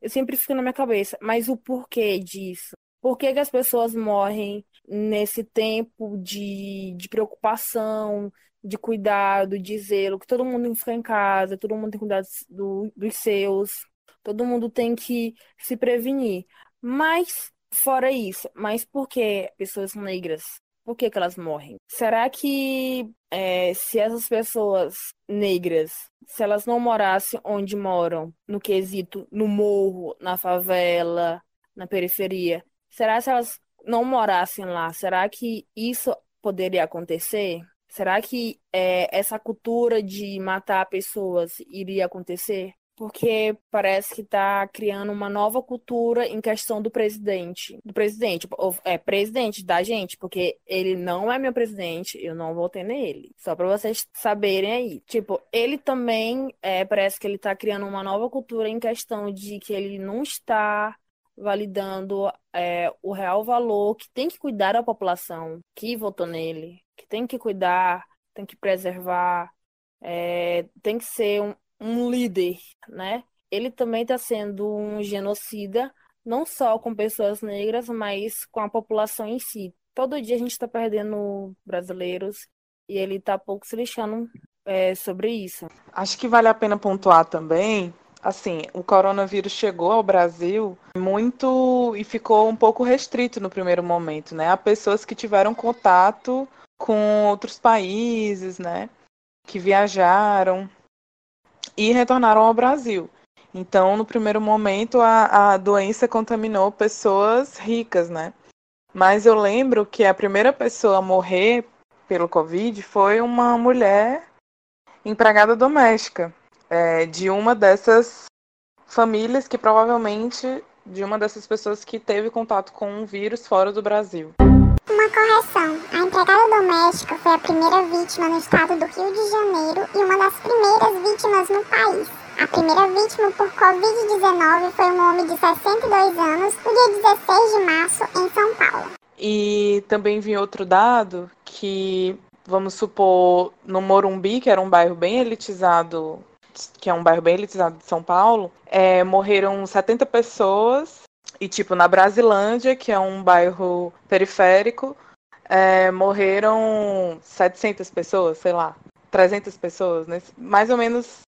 eu sempre fico na minha cabeça, mas o porquê disso? Por que, que as pessoas morrem nesse tempo de, de preocupação, de cuidado, de zelo, que todo mundo tem que ficar em casa, todo mundo tem que cuidar do, dos seus, todo mundo tem que se prevenir. Mas, fora isso, mas por que pessoas negras por que, que elas morrem? Será que é, se essas pessoas negras, se elas não morassem onde moram, no quesito, no morro, na favela, na periferia, será que elas não morassem lá? Será que isso poderia acontecer? Será que é, essa cultura de matar pessoas iria acontecer? Porque parece que está criando uma nova cultura em questão do presidente. Do presidente, é presidente da gente, porque ele não é meu presidente, eu não votei nele. Só para vocês saberem aí. Tipo, ele também é, parece que ele está criando uma nova cultura em questão de que ele não está validando é, o real valor que tem que cuidar da população que votou nele, que tem que cuidar, tem que preservar, é, tem que ser um, um líder, né? Ele também está sendo um genocida, não só com pessoas negras, mas com a população em si. Todo dia a gente está perdendo brasileiros e ele está pouco se lixando é, sobre isso. Acho que vale a pena pontuar também assim, o coronavírus chegou ao Brasil muito e ficou um pouco restrito no primeiro momento, né? A pessoas que tiveram contato com outros países, né? Que viajaram e retornaram ao Brasil. Então, no primeiro momento, a, a doença contaminou pessoas ricas, né? Mas eu lembro que a primeira pessoa a morrer pelo Covid foi uma mulher empregada doméstica é, de uma dessas famílias que provavelmente de uma dessas pessoas que teve contato com um vírus fora do Brasil. Uma correção: a empregada doméstica foi a primeira vítima no estado do Rio de Janeiro e uma das primeiras vítimas no país. A primeira vítima por Covid-19 foi um homem de 62 anos no dia 16 de março, em São Paulo. E também vi outro dado que, vamos supor, no Morumbi, que era um bairro bem elitizado, que é um bairro bem elitizado de São Paulo, é, morreram 70 pessoas e, tipo, na Brasilândia, que é um bairro periférico, é, morreram 700 pessoas, sei lá, 300 pessoas, né? mais ou menos.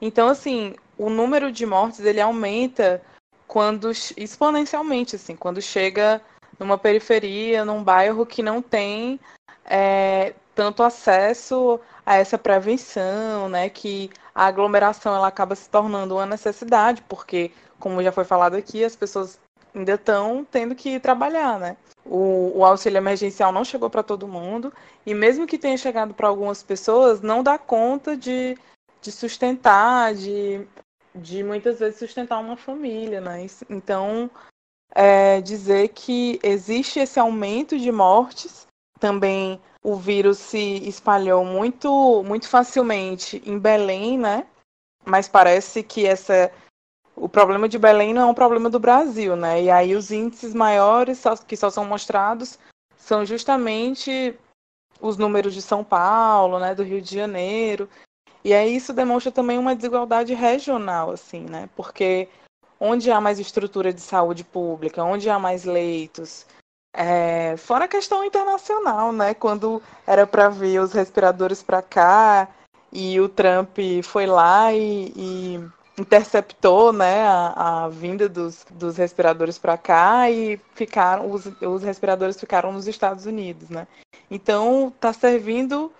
Então, assim, o número de mortes ele aumenta quando exponencialmente, assim, quando chega numa periferia, num bairro que não tem é, tanto acesso a essa prevenção, né? Que a aglomeração ela acaba se tornando uma necessidade, porque, como já foi falado aqui, as pessoas ainda estão tendo que trabalhar, né? O, o auxílio emergencial não chegou para todo mundo, e mesmo que tenha chegado para algumas pessoas, não dá conta de, de sustentar, de, de muitas vezes sustentar uma família, né? Então, é, dizer que existe esse aumento de mortes, também o vírus se espalhou muito, muito facilmente em Belém, né? Mas parece que essa o problema de Belém não é um problema do Brasil, né? E aí os índices maiores que só são mostrados são justamente os números de São Paulo, né, do Rio de Janeiro. E aí isso demonstra também uma desigualdade regional, assim, né? Porque onde há mais estrutura de saúde pública, onde há mais leitos, é, fora a questão internacional, né? Quando era para vir os respiradores para cá e o Trump foi lá e, e interceptou né, a, a, vinda dos, dos respiradores para cá e ficaram os, os respiradores ficaram nos Estados Unidos, né? Então está servindo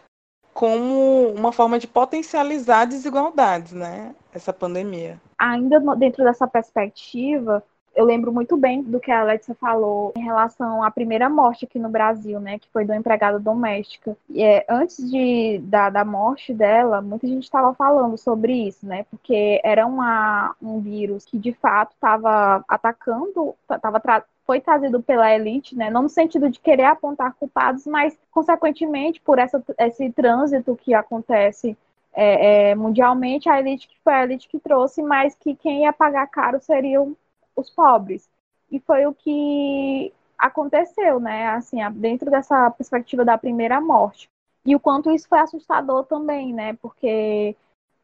como uma forma de potencializar desigualdades, né? Essa pandemia. Ainda dentro dessa perspectiva, eu lembro muito bem do que a Alexia falou em relação à primeira morte aqui no Brasil, né, que foi do empregado doméstica. E é, antes de, da, da morte dela, muita gente estava falando sobre isso, né, porque era uma, um vírus que de fato estava atacando, estava tra foi trazido pela elite, né? não no sentido de querer apontar culpados, mas consequentemente por essa, esse trânsito que acontece é, é, mundialmente, a elite que foi a elite que trouxe, mas que quem ia pagar caro seriam os pobres. E foi o que aconteceu, né? Assim, dentro dessa perspectiva da primeira morte. E o quanto isso foi assustador também, né? Porque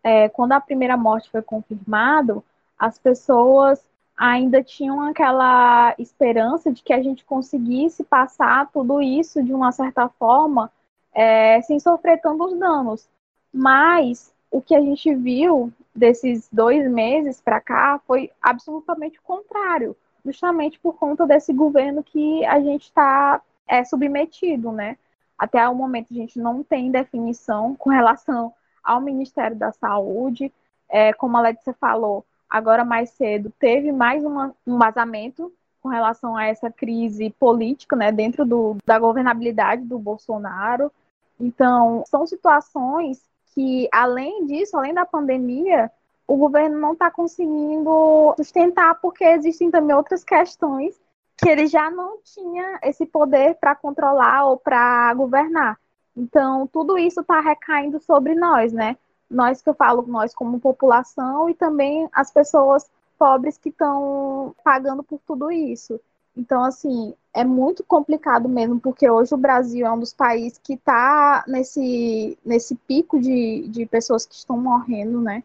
é, quando a primeira morte foi confirmado, as pessoas ainda tinham aquela esperança de que a gente conseguisse passar tudo isso de uma certa forma é, sem sofrer tantos danos. Mas o que a gente viu desses dois meses para cá foi absolutamente o contrário, justamente por conta desse governo que a gente está é, submetido, né? Até o momento a gente não tem definição com relação ao Ministério da Saúde. É, como a Letícia falou, agora mais cedo teve mais uma, um vazamento com relação a essa crise política, né, dentro do, da governabilidade do Bolsonaro. Então, são situações que, além disso, além da pandemia, o governo não está conseguindo sustentar, porque existem também outras questões que ele já não tinha esse poder para controlar ou para governar. Então, tudo isso está recaindo sobre nós, né? Nós que eu falo, nós como população e também as pessoas pobres que estão pagando por tudo isso. Então, assim, é muito complicado mesmo, porque hoje o Brasil é um dos países que está nesse, nesse pico de, de pessoas que estão morrendo, né?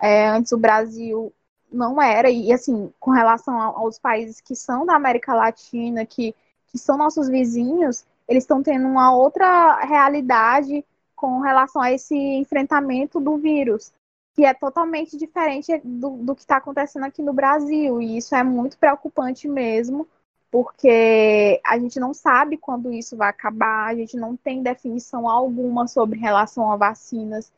É, antes o Brasil não era, e assim, com relação aos países que são da América Latina, que, que são nossos vizinhos, eles estão tendo uma outra realidade com relação a esse enfrentamento do vírus, que é totalmente diferente do, do que está acontecendo aqui no Brasil, e isso é muito preocupante mesmo, porque a gente não sabe quando isso vai acabar, a gente não tem definição alguma sobre relação a vacinas.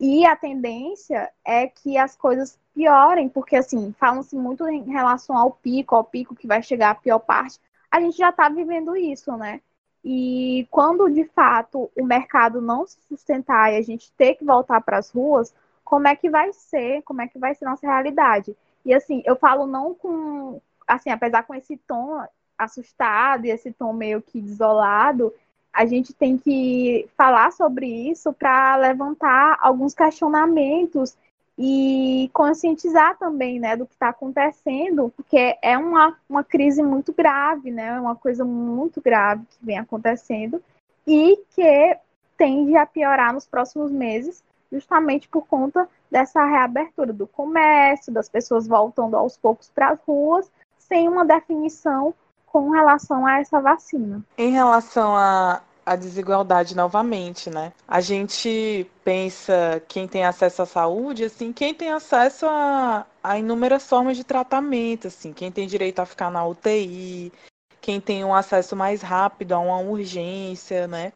E a tendência é que as coisas piorem, porque assim, falam-se muito em relação ao pico, ao pico que vai chegar a pior parte. A gente já está vivendo isso, né? E quando de fato o mercado não se sustentar e a gente ter que voltar para as ruas, como é que vai ser? Como é que vai ser nossa realidade? E assim, eu falo não com assim, apesar com esse tom assustado e esse tom meio que desolado, a gente tem que falar sobre isso para levantar alguns questionamentos e conscientizar também né, do que está acontecendo, porque é uma, uma crise muito grave, né, é uma coisa muito grave que vem acontecendo e que tende a piorar nos próximos meses, justamente por conta dessa reabertura do comércio, das pessoas voltando aos poucos para as ruas, sem uma definição com relação a essa vacina. Em relação a, a desigualdade novamente, né? A gente pensa quem tem acesso à saúde, assim, quem tem acesso a, a inúmeras formas de tratamento, assim, quem tem direito a ficar na UTI, quem tem um acesso mais rápido a uma urgência, né?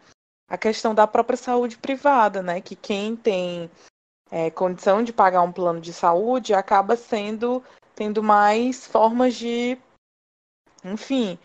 A questão da própria saúde privada, né? Que quem tem é, condição de pagar um plano de saúde acaba sendo tendo mais formas de, enfim,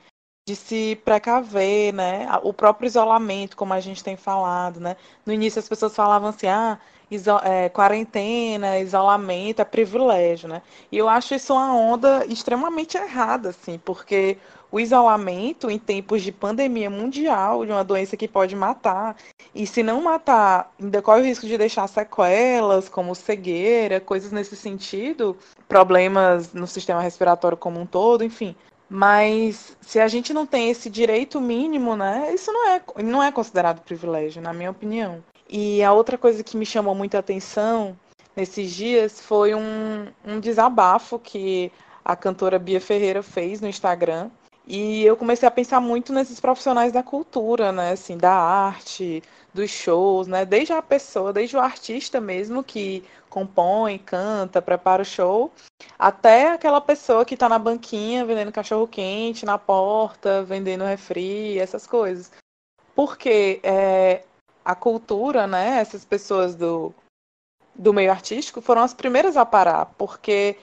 de se precaver, né? O próprio isolamento, como a gente tem falado, né? No início as pessoas falavam assim, ah, iso é, quarentena, isolamento é privilégio, né? E eu acho isso uma onda extremamente errada, assim, porque o isolamento em tempos de pandemia mundial, de uma doença que pode matar, e se não matar, ainda corre o risco de deixar sequelas, como cegueira, coisas nesse sentido, problemas no sistema respiratório como um todo, enfim. Mas se a gente não tem esse direito mínimo, né, isso não é, não é considerado privilégio, na minha opinião. E a outra coisa que me chamou muita atenção nesses dias foi um, um desabafo que a cantora Bia Ferreira fez no Instagram. E eu comecei a pensar muito nesses profissionais da cultura, né, assim, da arte, dos shows, né, desde a pessoa, desde o artista mesmo que compõe, canta, prepara o show, até aquela pessoa que está na banquinha vendendo cachorro quente na porta, vendendo refri, essas coisas. Porque é, a cultura, né, essas pessoas do, do meio artístico foram as primeiras a parar, porque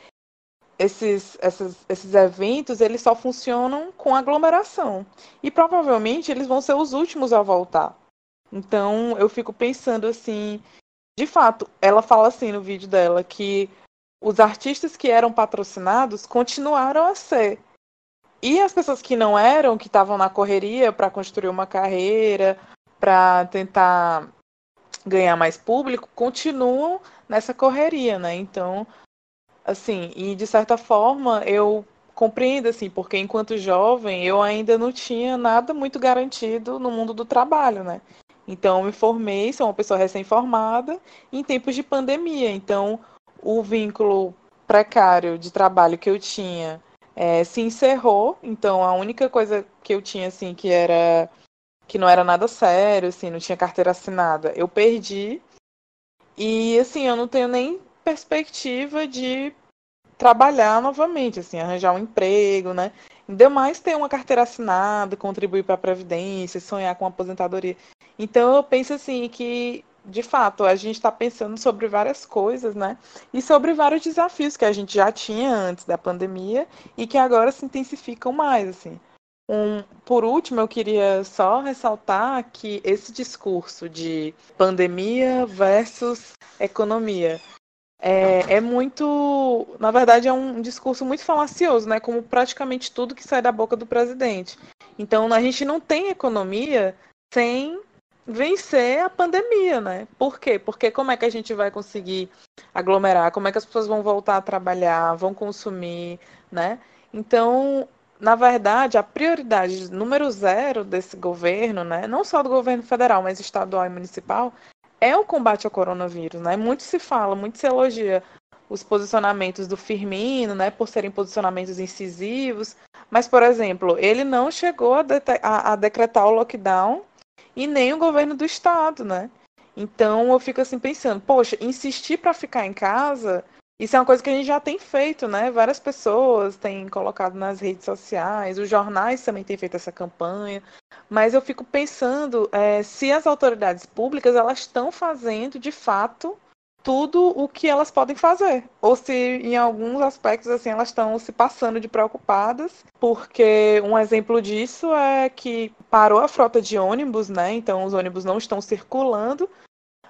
esses, esses, esses eventos eles só funcionam com aglomeração. E provavelmente eles vão ser os últimos a voltar. Então eu fico pensando assim, de fato, ela fala assim no vídeo dela que os artistas que eram patrocinados continuaram a ser. E as pessoas que não eram, que estavam na correria para construir uma carreira, para tentar ganhar mais público, continuam nessa correria, né? Então, assim, e de certa forma eu compreendo assim, porque enquanto jovem eu ainda não tinha nada muito garantido no mundo do trabalho, né? Então, eu me formei, sou uma pessoa recém-formada, em tempos de pandemia. Então, o vínculo precário de trabalho que eu tinha é, se encerrou. Então, a única coisa que eu tinha, assim, que era que não era nada sério, assim, não tinha carteira assinada, eu perdi. E, assim, eu não tenho nem perspectiva de trabalhar novamente, assim, arranjar um emprego, né? Ainda mais ter uma carteira assinada, contribuir para a Previdência, sonhar com aposentadoria. Então eu penso assim que, de fato, a gente está pensando sobre várias coisas, né? E sobre vários desafios que a gente já tinha antes da pandemia e que agora se intensificam mais, assim. Um, por último, eu queria só ressaltar que esse discurso de pandemia versus economia é, é, muito, na verdade, é um discurso muito falacioso, né? Como praticamente tudo que sai da boca do presidente. Então, a gente não tem economia sem vencer a pandemia, né? Por quê? Porque como é que a gente vai conseguir aglomerar? Como é que as pessoas vão voltar a trabalhar, vão consumir, né? Então, na verdade, a prioridade número zero desse governo, né? Não só do governo federal, mas estadual e municipal, é o combate ao coronavírus, né? Muito se fala, muito se elogia os posicionamentos do Firmino, né, por serem posicionamentos incisivos, mas, por exemplo, ele não chegou a, a, a decretar o lockdown e nem o governo do estado, né? Então eu fico assim pensando, poxa, insistir para ficar em casa, isso é uma coisa que a gente já tem feito, né? Várias pessoas têm colocado nas redes sociais, os jornais também têm feito essa campanha, mas eu fico pensando é, se as autoridades públicas elas estão fazendo de fato tudo o que elas podem fazer. Ou se em alguns aspectos assim elas estão se passando de preocupadas, porque um exemplo disso é que parou a frota de ônibus, né? Então os ônibus não estão circulando,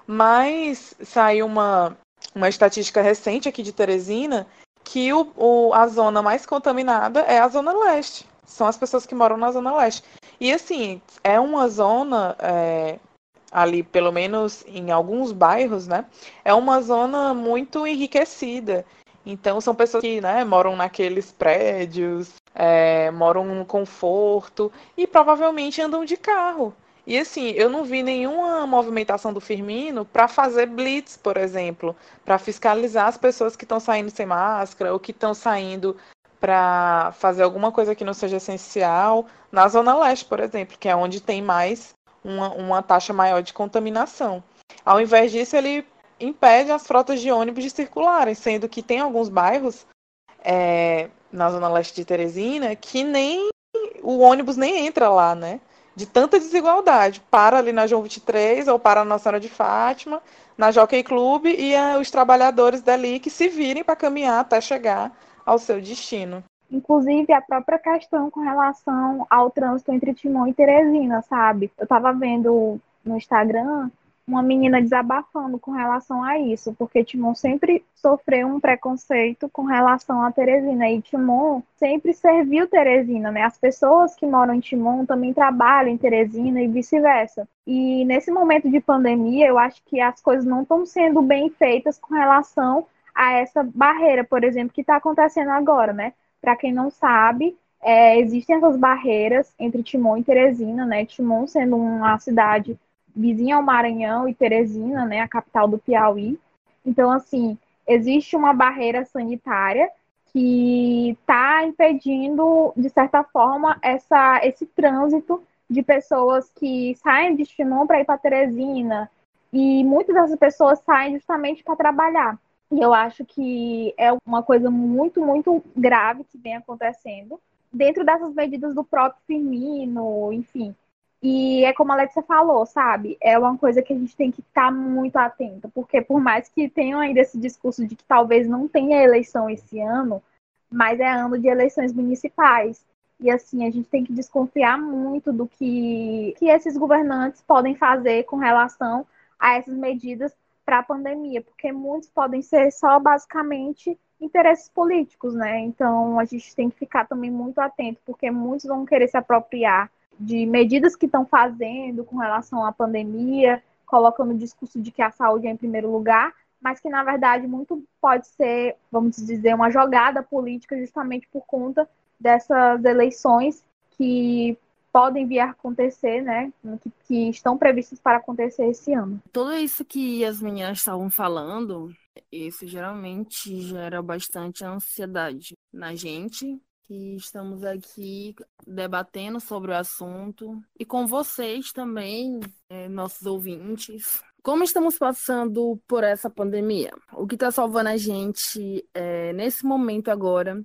mas saiu uma uma estatística recente aqui de Teresina que o, o, a zona mais contaminada é a zona leste. São as pessoas que moram na zona leste. E assim, é uma zona é, ali, pelo menos em alguns bairros, né? É uma zona muito enriquecida. Então são pessoas que né, moram naqueles prédios, é, moram no conforto e provavelmente andam de carro. E assim, eu não vi nenhuma movimentação do Firmino para fazer blitz, por exemplo, para fiscalizar as pessoas que estão saindo sem máscara ou que estão saindo para fazer alguma coisa que não seja essencial na Zona Leste, por exemplo, que é onde tem mais uma, uma taxa maior de contaminação. Ao invés disso, ele impede as frotas de ônibus de circularem, sendo que tem alguns bairros é, na zona leste de Teresina que nem o ônibus nem entra lá, né? De tanta desigualdade. Para ali na João 23 ou para na Nossa Senhora de Fátima, na Jockey Club e é, os trabalhadores dali que se virem para caminhar até chegar ao seu destino. Inclusive, a própria questão com relação ao trânsito entre Timon e Teresina, sabe? Eu tava vendo no Instagram uma menina desabafando com relação a isso, porque Timon sempre sofreu um preconceito com relação a Teresina e Timon sempre serviu Teresina, né? As pessoas que moram em Timon também trabalham em Teresina e vice-versa. E nesse momento de pandemia, eu acho que as coisas não estão sendo bem feitas com relação a essa barreira, por exemplo, que está acontecendo agora, né? Para quem não sabe, é, existem essas barreiras entre Timon e Teresina, né? Timon sendo uma cidade vizinha ao Maranhão e Teresina, né, a capital do Piauí. Então, assim, existe uma barreira sanitária que está impedindo, de certa forma, essa, esse trânsito de pessoas que saem de Timon para ir para Teresina. E muitas dessas pessoas saem justamente para trabalhar. E eu acho que é uma coisa muito, muito grave que vem acontecendo dentro dessas medidas do próprio Firmino, enfim. E é como a Alexia falou, sabe? É uma coisa que a gente tem que estar tá muito atento, porque por mais que tenham ainda esse discurso de que talvez não tenha eleição esse ano, mas é ano de eleições municipais. E assim, a gente tem que desconfiar muito do que, que esses governantes podem fazer com relação a essas medidas para a pandemia, porque muitos podem ser só basicamente interesses políticos, né? Então a gente tem que ficar também muito atento, porque muitos vão querer se apropriar de medidas que estão fazendo com relação à pandemia, colocando o discurso de que a saúde é em primeiro lugar, mas que na verdade muito pode ser, vamos dizer, uma jogada política justamente por conta dessas eleições que podem vir a acontecer, né? Que, que estão previstos para acontecer esse ano. Tudo isso que as meninas estavam falando, isso geralmente gera bastante ansiedade na gente, que estamos aqui debatendo sobre o assunto e com vocês também, é, nossos ouvintes. Como estamos passando por essa pandemia? O que está salvando a gente é, nesse momento agora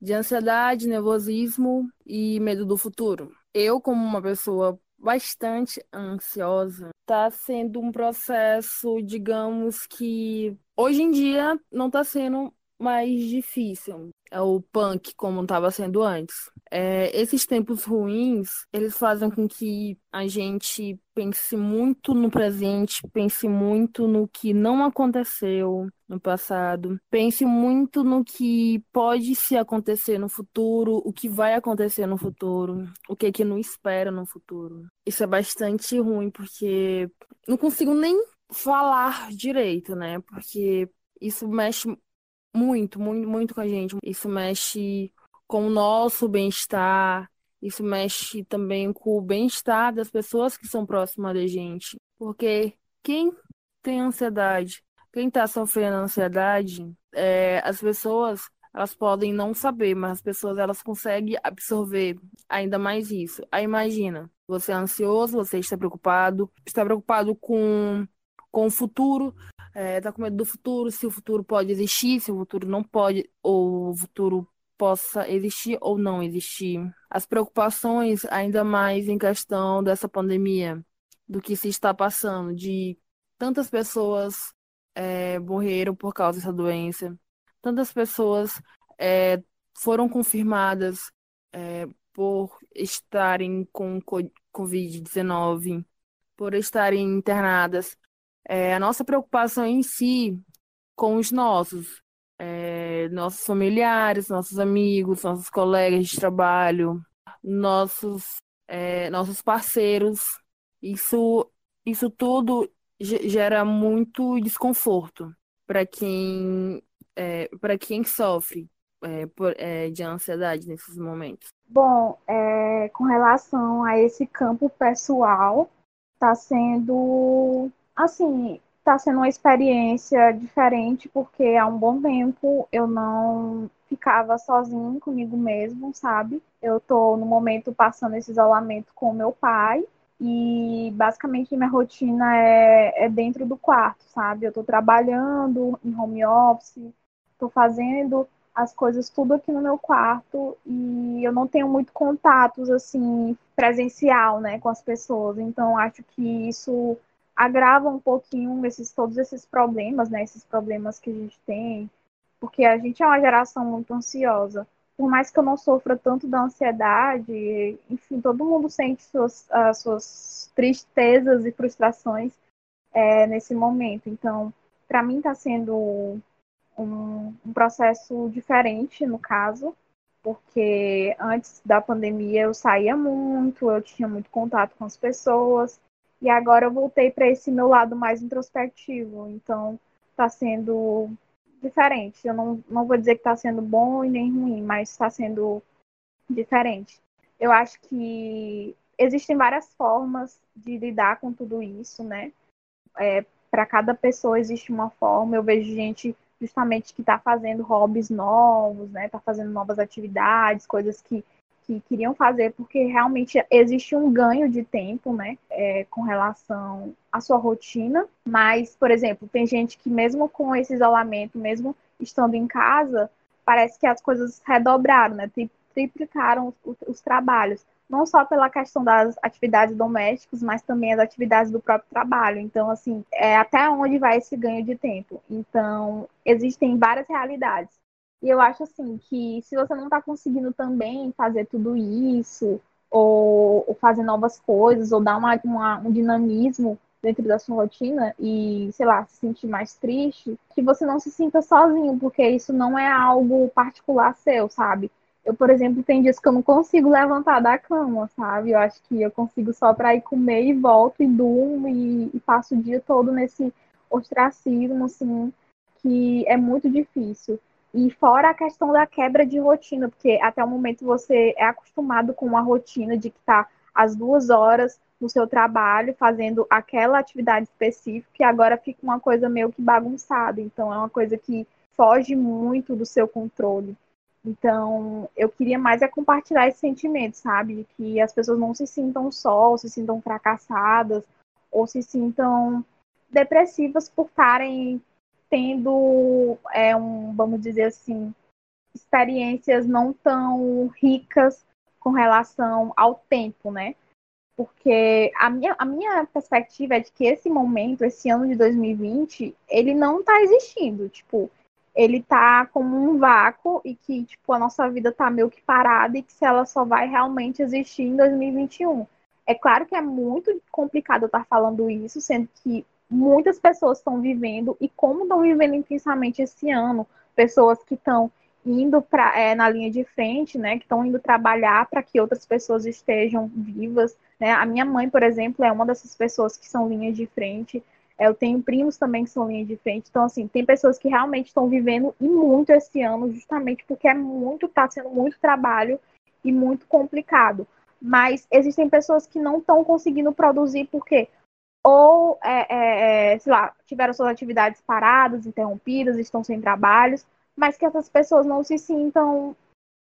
de ansiedade, nervosismo e medo do futuro? Eu, como uma pessoa bastante ansiosa, está sendo um processo, digamos que hoje em dia não está sendo mais difícil. É o punk como estava sendo antes. É, esses tempos ruins, eles fazem com que a gente pense muito no presente, pense muito no que não aconteceu no passado, pense muito no que pode se acontecer no futuro, o que vai acontecer no futuro, o que é que não espera no futuro. Isso é bastante ruim porque não consigo nem falar direito, né? Porque isso mexe muito, muito, muito com a gente. Isso mexe com o nosso bem-estar, isso mexe também com o bem-estar das pessoas que são próximas da gente. Porque quem tem ansiedade, quem está sofrendo ansiedade, é, as pessoas elas podem não saber, mas as pessoas elas conseguem absorver ainda mais isso. Aí imagina, você é ansioso, você está preocupado, está preocupado com, com o futuro, é, com medo do futuro, se o futuro pode existir, se o futuro não pode, ou o futuro possa existir ou não existir. As preocupações, ainda mais em questão dessa pandemia, do que se está passando, de tantas pessoas é, morreram por causa dessa doença, tantas pessoas é, foram confirmadas é, por estarem com Covid-19, por estarem internadas. É, a nossa preocupação em si com os nossos, é, nossos familiares, nossos amigos, nossos colegas de trabalho, nossos, é, nossos parceiros. Isso, isso tudo gera muito desconforto para quem, é, para quem sofre é, por, é, de ansiedade nesses momentos. Bom, é, com relação a esse campo pessoal, está sendo assim, está sendo uma experiência diferente porque há um bom tempo eu não ficava sozinho comigo mesmo, sabe? Eu tô no momento passando esse isolamento com meu pai e basicamente minha rotina é, é dentro do quarto, sabe? Eu tô trabalhando em home office, tô fazendo as coisas tudo aqui no meu quarto e eu não tenho muito contatos assim presencial, né, com as pessoas. Então acho que isso agrava um pouquinho esses, todos esses problemas, né? Esses problemas que a gente tem, porque a gente é uma geração muito ansiosa. Por mais que eu não sofra tanto da ansiedade, enfim, todo mundo sente suas, as suas tristezas e frustrações é, nesse momento. Então, para mim está sendo um, um processo diferente, no caso, porque antes da pandemia eu saía muito, eu tinha muito contato com as pessoas, e agora eu voltei para esse meu lado mais introspectivo. Então, está sendo diferente. Eu não, não vou dizer que está sendo bom e nem ruim, mas está sendo diferente. Eu acho que existem várias formas de lidar com tudo isso, né? É, para cada pessoa existe uma forma. Eu vejo gente justamente que está fazendo hobbies novos, né? Está fazendo novas atividades, coisas que que queriam fazer, porque realmente existe um ganho de tempo, né, é, com relação à sua rotina. Mas, por exemplo, tem gente que mesmo com esse isolamento, mesmo estando em casa, parece que as coisas redobraram, né, triplicaram os, os trabalhos. Não só pela questão das atividades domésticas, mas também as atividades do próprio trabalho. Então, assim, é até onde vai esse ganho de tempo. Então, existem várias realidades. E eu acho assim que se você não está conseguindo também fazer tudo isso, ou, ou, fazer novas coisas, ou dar uma, uma, um dinamismo dentro da sua rotina e, sei lá, se sentir mais triste, que você não se sinta sozinho, porque isso não é algo particular seu, sabe? Eu, por exemplo, tem dias que eu não consigo levantar da cama, sabe? Eu acho que eu consigo só para ir comer e volto e durmo e, e passo o dia todo nesse ostracismo, assim, que é muito difícil. E fora a questão da quebra de rotina, porque até o momento você é acostumado com uma rotina de que está às duas horas no seu trabalho fazendo aquela atividade específica e agora fica uma coisa meio que bagunçada. Então é uma coisa que foge muito do seu controle. Então, eu queria mais é compartilhar esse sentimento, sabe? Que as pessoas não se sintam só, ou se sintam fracassadas, ou se sintam depressivas por estarem tendo, é, um, vamos dizer assim, experiências não tão ricas com relação ao tempo, né? Porque a minha, a minha perspectiva é de que esse momento, esse ano de 2020, ele não está existindo. Tipo, ele tá como um vácuo e que, tipo, a nossa vida tá meio que parada e que se ela só vai realmente existir em 2021. É claro que é muito complicado eu estar falando isso, sendo que muitas pessoas estão vivendo e como estão vivendo intensamente esse ano, pessoas que estão indo para é, na linha de frente, né, que estão indo trabalhar para que outras pessoas estejam vivas, né? A minha mãe, por exemplo, é uma dessas pessoas que são linhas de frente. Eu tenho primos também que são linha de frente. Então, assim, tem pessoas que realmente estão vivendo e muito esse ano, justamente porque é muito, está sendo muito trabalho e muito complicado. Mas existem pessoas que não estão conseguindo produzir porque ou, é, é, é, sei lá, tiveram suas atividades paradas, interrompidas, estão sem trabalhos, mas que essas pessoas não se sintam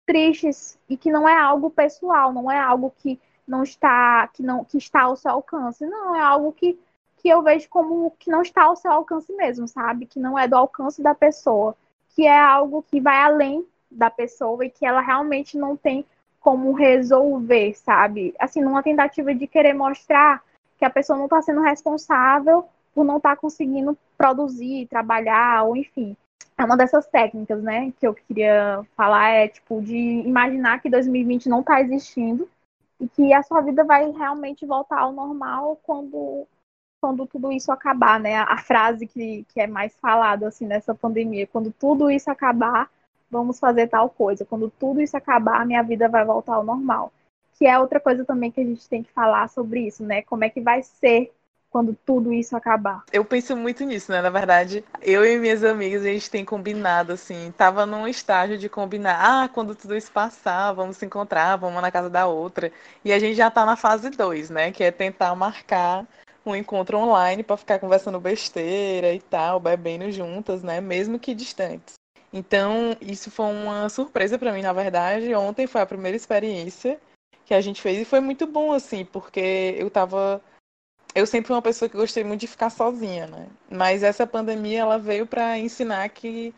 tristes e que não é algo pessoal, não é algo que não está que não que está ao seu alcance, não é algo que que eu vejo como que não está ao seu alcance mesmo, sabe? Que não é do alcance da pessoa, que é algo que vai além da pessoa e que ela realmente não tem como resolver, sabe? Assim, numa tentativa de querer mostrar que a pessoa não está sendo responsável por não estar tá conseguindo produzir, trabalhar, ou enfim. É uma dessas técnicas, né, que eu queria falar, é tipo, de imaginar que 2020 não está existindo e que a sua vida vai realmente voltar ao normal quando quando tudo isso acabar, né? A frase que, que é mais falada assim nessa pandemia, quando tudo isso acabar, vamos fazer tal coisa. Quando tudo isso acabar, minha vida vai voltar ao normal. Que é outra coisa também que a gente tem que falar sobre isso, né? Como é que vai ser quando tudo isso acabar. Eu penso muito nisso, né? Na verdade, eu e minhas amigas, a gente tem combinado, assim, tava num estágio de combinar, ah, quando tudo isso passar, vamos se encontrar, vamos na casa da outra. E a gente já tá na fase 2, né? Que é tentar marcar um encontro online para ficar conversando besteira e tal, bebendo juntas, né? Mesmo que distantes. Então, isso foi uma surpresa para mim, na verdade. Ontem foi a primeira experiência que a gente fez e foi muito bom, assim, porque eu tava. Eu sempre fui uma pessoa que gostei muito de ficar sozinha, né? Mas essa pandemia, ela veio para ensinar que,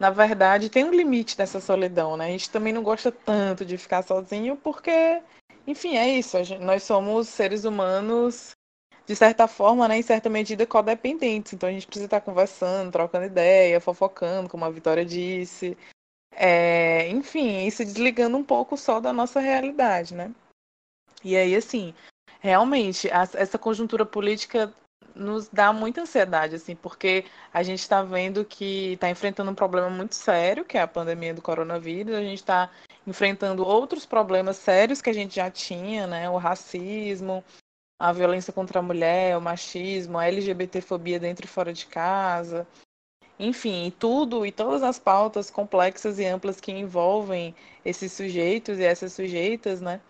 na verdade, tem um limite dessa solidão, né? A gente também não gosta tanto de ficar sozinho porque, enfim, é isso. Gente, nós somos seres humanos de certa forma, né, em certa medida, codependentes. Então a gente precisa estar conversando, trocando ideia, fofocando, como a Vitória disse. É, enfim, se desligando um pouco só da nossa realidade, né? E aí, assim, realmente, a, essa conjuntura política nos dá muita ansiedade, assim, porque a gente está vendo que está enfrentando um problema muito sério, que é a pandemia do coronavírus, a gente está enfrentando outros problemas sérios que a gente já tinha, né? O racismo, a violência contra a mulher, o machismo, a LGBTfobia dentro e fora de casa, enfim, tudo e todas as pautas complexas e amplas que envolvem esses sujeitos e essas sujeitas, né?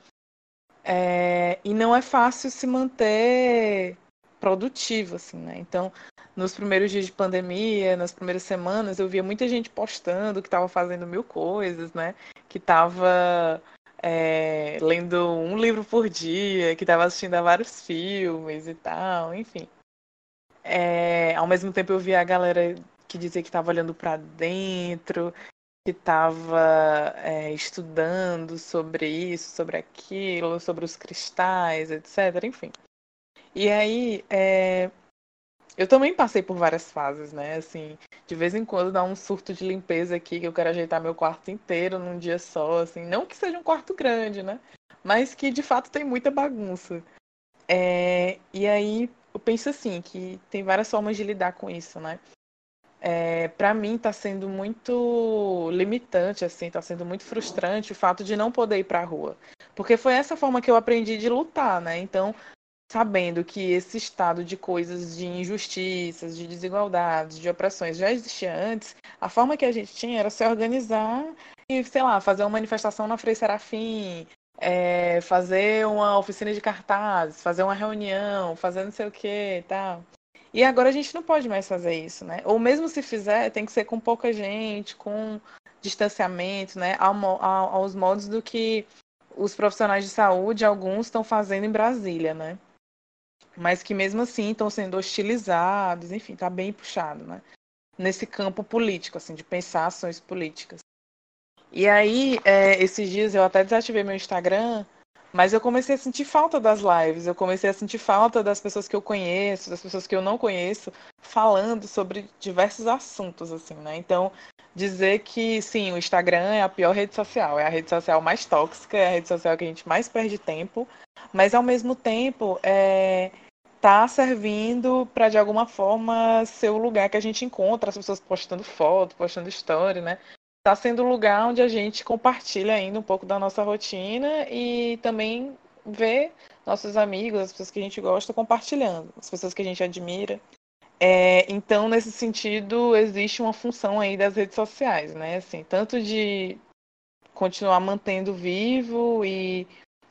É, e não é fácil se manter produtivo, assim, né? Então, nos primeiros dias de pandemia, nas primeiras semanas, eu via muita gente postando que estava fazendo mil coisas, né? Que estava é, lendo um livro por dia, que estava assistindo a vários filmes e tal, enfim. É, ao mesmo tempo eu via a galera que dizia que estava olhando para dentro, que estava é, estudando sobre isso, sobre aquilo, sobre os cristais, etc. Enfim. E aí, é, eu também passei por várias fases, né? Assim, de vez em quando dá um surto de limpeza aqui, que eu quero ajeitar meu quarto inteiro num dia só, assim. Não que seja um quarto grande, né? Mas que de fato tem muita bagunça. É, e aí eu penso assim, que tem várias formas de lidar com isso, né? É, para mim está sendo muito limitante, assim, está sendo muito frustrante o fato de não poder ir para a rua, porque foi essa forma que eu aprendi de lutar, né? Então sabendo que esse estado de coisas, de injustiças, de desigualdades, de opressões já existia antes, a forma que a gente tinha era se organizar e, sei lá, fazer uma manifestação na Frei Serafim, é, fazer uma oficina de cartazes, fazer uma reunião, fazer não sei o que tal. E agora a gente não pode mais fazer isso, né? Ou mesmo se fizer, tem que ser com pouca gente, com distanciamento, né? aos modos do que os profissionais de saúde, alguns estão fazendo em Brasília, né? mas que mesmo assim estão sendo hostilizados, enfim, está bem puxado, né? Nesse campo político, assim, de pensar ações políticas. E aí, é, esses dias eu até desativei meu Instagram, mas eu comecei a sentir falta das lives, eu comecei a sentir falta das pessoas que eu conheço, das pessoas que eu não conheço, falando sobre diversos assuntos, assim, né? Então, dizer que sim, o Instagram é a pior rede social, é a rede social mais tóxica, é a rede social que a gente mais perde tempo, mas ao mesmo tempo é tá servindo para de alguma forma ser o lugar que a gente encontra as pessoas postando foto, postando story, né? Tá sendo o lugar onde a gente compartilha ainda um pouco da nossa rotina e também vê nossos amigos, as pessoas que a gente gosta compartilhando, as pessoas que a gente admira. É, então, nesse sentido, existe uma função aí das redes sociais, né? Assim, tanto de continuar mantendo vivo e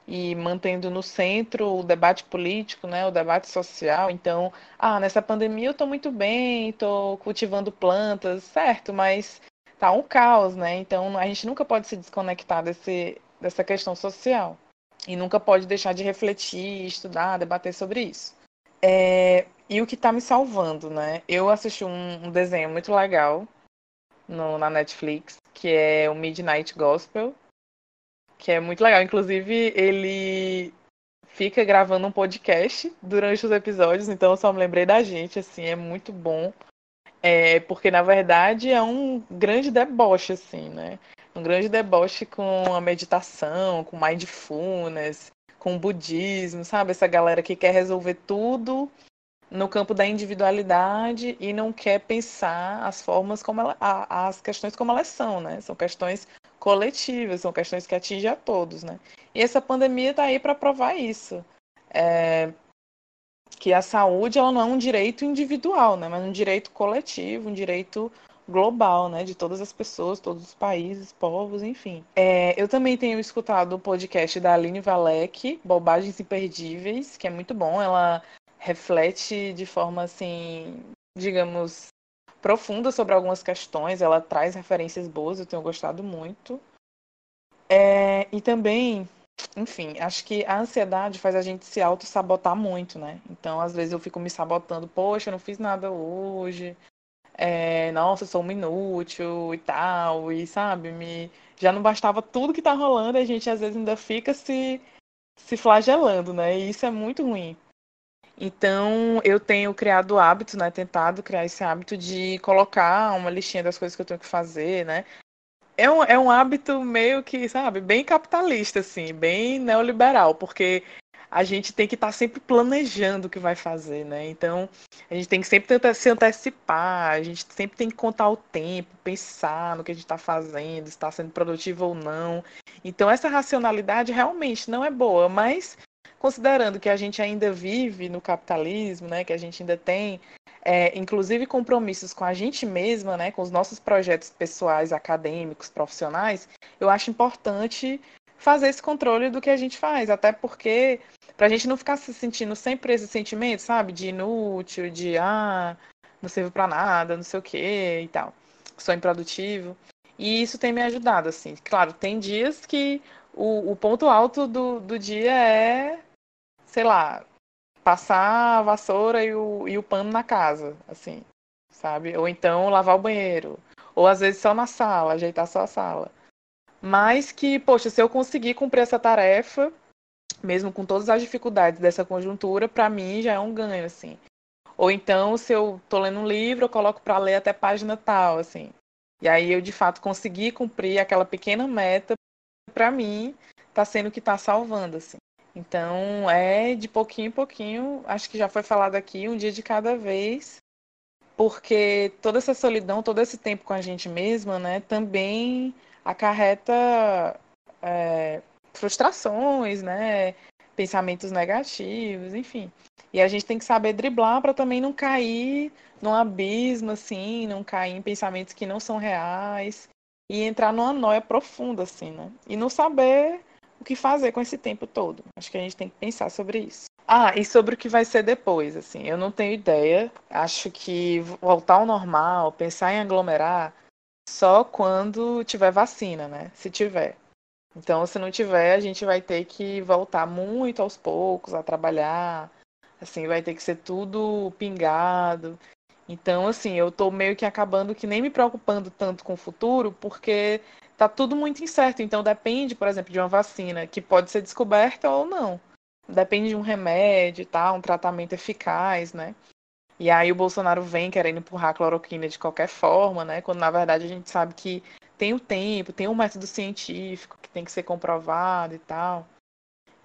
e mantendo no centro o debate político, né, o debate social. Então, ah, nessa pandemia eu estou muito bem, estou cultivando plantas, certo, mas tá um caos, né? Então a gente nunca pode se desconectar desse, dessa questão social e nunca pode deixar de refletir, estudar, debater sobre isso. É, e o que está me salvando, né? Eu assisti um, um desenho muito legal no, na Netflix, que é o Midnight Gospel, que é muito legal. Inclusive, ele fica gravando um podcast durante os episódios, então eu só me lembrei da gente, assim, é muito bom. É, porque, na verdade, é um grande deboche, assim, né? Um grande deboche com a meditação, com mindfulness, com o budismo, sabe? Essa galera que quer resolver tudo no campo da individualidade e não quer pensar as formas como ela, as questões como elas são, né? São questões coletivas, são questões que atingem a todos, né? E essa pandemia está aí para provar isso. É, que a saúde ela não é um direito individual, né? Mas um direito coletivo, um direito global, né? De todas as pessoas, todos os países, povos, enfim. É, eu também tenho escutado o podcast da Aline Valek, Bobagens Imperdíveis, que é muito bom. Ela reflete de forma assim, digamos, profunda sobre algumas questões, ela traz referências boas, eu tenho gostado muito. É, e também, enfim, acho que a ansiedade faz a gente se auto-sabotar muito, né? Então, às vezes eu fico me sabotando, poxa, eu não fiz nada hoje, é, nossa, sou um inútil e tal, e sabe, me, já não bastava tudo que tá rolando, a gente às vezes ainda fica se, se flagelando, né? E isso é muito ruim. Então, eu tenho criado o hábito, né? Tentado criar esse hábito de colocar uma listinha das coisas que eu tenho que fazer, né? É um, é um hábito meio que, sabe, bem capitalista, assim, bem neoliberal, porque a gente tem que estar tá sempre planejando o que vai fazer, né? Então, a gente tem que sempre tentar se antecipar, a gente sempre tem que contar o tempo, pensar no que a gente está fazendo, se está sendo produtivo ou não. Então, essa racionalidade realmente não é boa, mas considerando que a gente ainda vive no capitalismo, né, que a gente ainda tem, é, inclusive compromissos com a gente mesma, né, com os nossos projetos pessoais, acadêmicos, profissionais, eu acho importante fazer esse controle do que a gente faz, até porque para a gente não ficar se sentindo sempre esse sentimento, sabe, de inútil, de ah, não serve para nada, não sei o que e tal, sou improdutivo. E isso tem me ajudado, assim. Claro, tem dias que o, o ponto alto do, do dia é sei lá, passar a vassoura e o, e o pano na casa, assim, sabe? Ou então lavar o banheiro. Ou às vezes só na sala, ajeitar só a sala. Mas que, poxa, se eu conseguir cumprir essa tarefa, mesmo com todas as dificuldades dessa conjuntura, para mim já é um ganho, assim. Ou então, se eu tô lendo um livro, eu coloco para ler até página tal, assim. E aí eu de fato consegui cumprir aquela pequena meta, para mim, tá sendo o que tá salvando, assim. Então, é de pouquinho em pouquinho, acho que já foi falado aqui, um dia de cada vez, porque toda essa solidão, todo esse tempo com a gente mesma, né, também acarreta é, frustrações, né, pensamentos negativos, enfim. E a gente tem que saber driblar para também não cair num abismo, assim, não cair em pensamentos que não são reais e entrar numa noia profunda, assim, né? E não saber o que fazer com esse tempo todo. Acho que a gente tem que pensar sobre isso. Ah, e sobre o que vai ser depois, assim, eu não tenho ideia. Acho que voltar ao normal, pensar em aglomerar, só quando tiver vacina, né? Se tiver. Então, se não tiver, a gente vai ter que voltar muito aos poucos a trabalhar. Assim, vai ter que ser tudo pingado. Então, assim, eu tô meio que acabando que nem me preocupando tanto com o futuro, porque tá tudo muito incerto. Então depende, por exemplo, de uma vacina que pode ser descoberta ou não. Depende de um remédio, tá? Um tratamento eficaz, né? E aí o Bolsonaro vem querendo empurrar a cloroquina de qualquer forma, né? Quando na verdade a gente sabe que tem o tempo, tem um método científico que tem que ser comprovado e tal.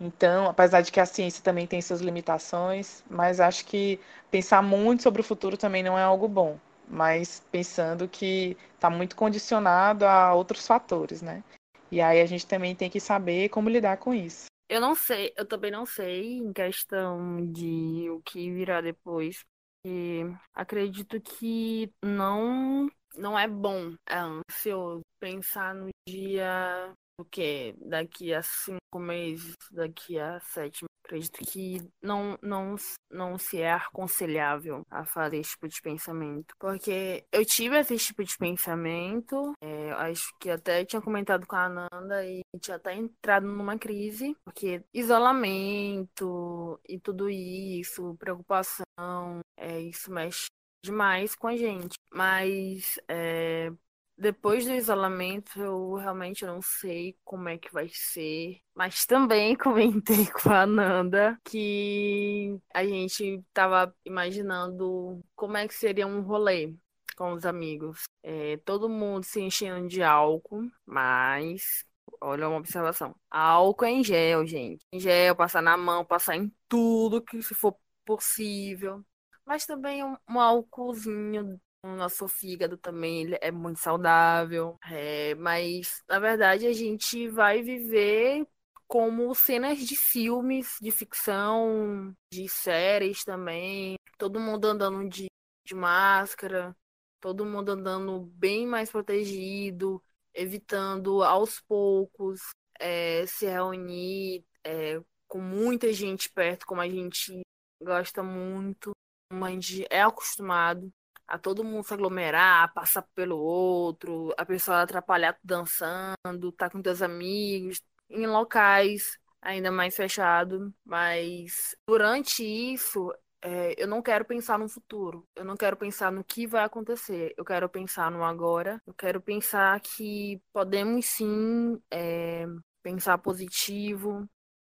Então, apesar de que a ciência também tem suas limitações, mas acho que pensar muito sobre o futuro também não é algo bom. Mas pensando que está muito condicionado a outros fatores, né? E aí a gente também tem que saber como lidar com isso. Eu não sei, eu também não sei em questão de o que virá depois. E acredito que não não é bom, é ansioso pensar no dia o que daqui a cinco meses, daqui a sete acredito que não, não, não se é aconselhável a fazer esse tipo de pensamento. Porque eu tive esse tipo de pensamento, é, acho que até tinha comentado com a Ananda e tinha até entrado numa crise, porque isolamento e tudo isso, preocupação, é, isso mexe demais com a gente. Mas é, depois do isolamento, eu realmente não sei como é que vai ser. Mas também comentei com a Nanda que a gente tava imaginando como é que seria um rolê com os amigos. É, todo mundo se enchendo de álcool, mas Olha uma observação. Álcool em gel, gente. Em gel, passar na mão, passar em tudo que se for possível. Mas também um, um álcoolzinho o nosso fígado também é muito saudável. É, mas, na verdade, a gente vai viver como cenas de filmes, de ficção, de séries também. Todo mundo andando de, de máscara, todo mundo andando bem mais protegido, evitando aos poucos é, se reunir é, com muita gente perto, como a gente gosta muito, como a gente é acostumado a todo mundo se aglomerar, passar pelo outro, a pessoa atrapalhar dançando, tá com teus amigos, em locais ainda mais fechados. Mas durante isso, é, eu não quero pensar no futuro. Eu não quero pensar no que vai acontecer. Eu quero pensar no agora. Eu quero pensar que podemos sim é, pensar positivo,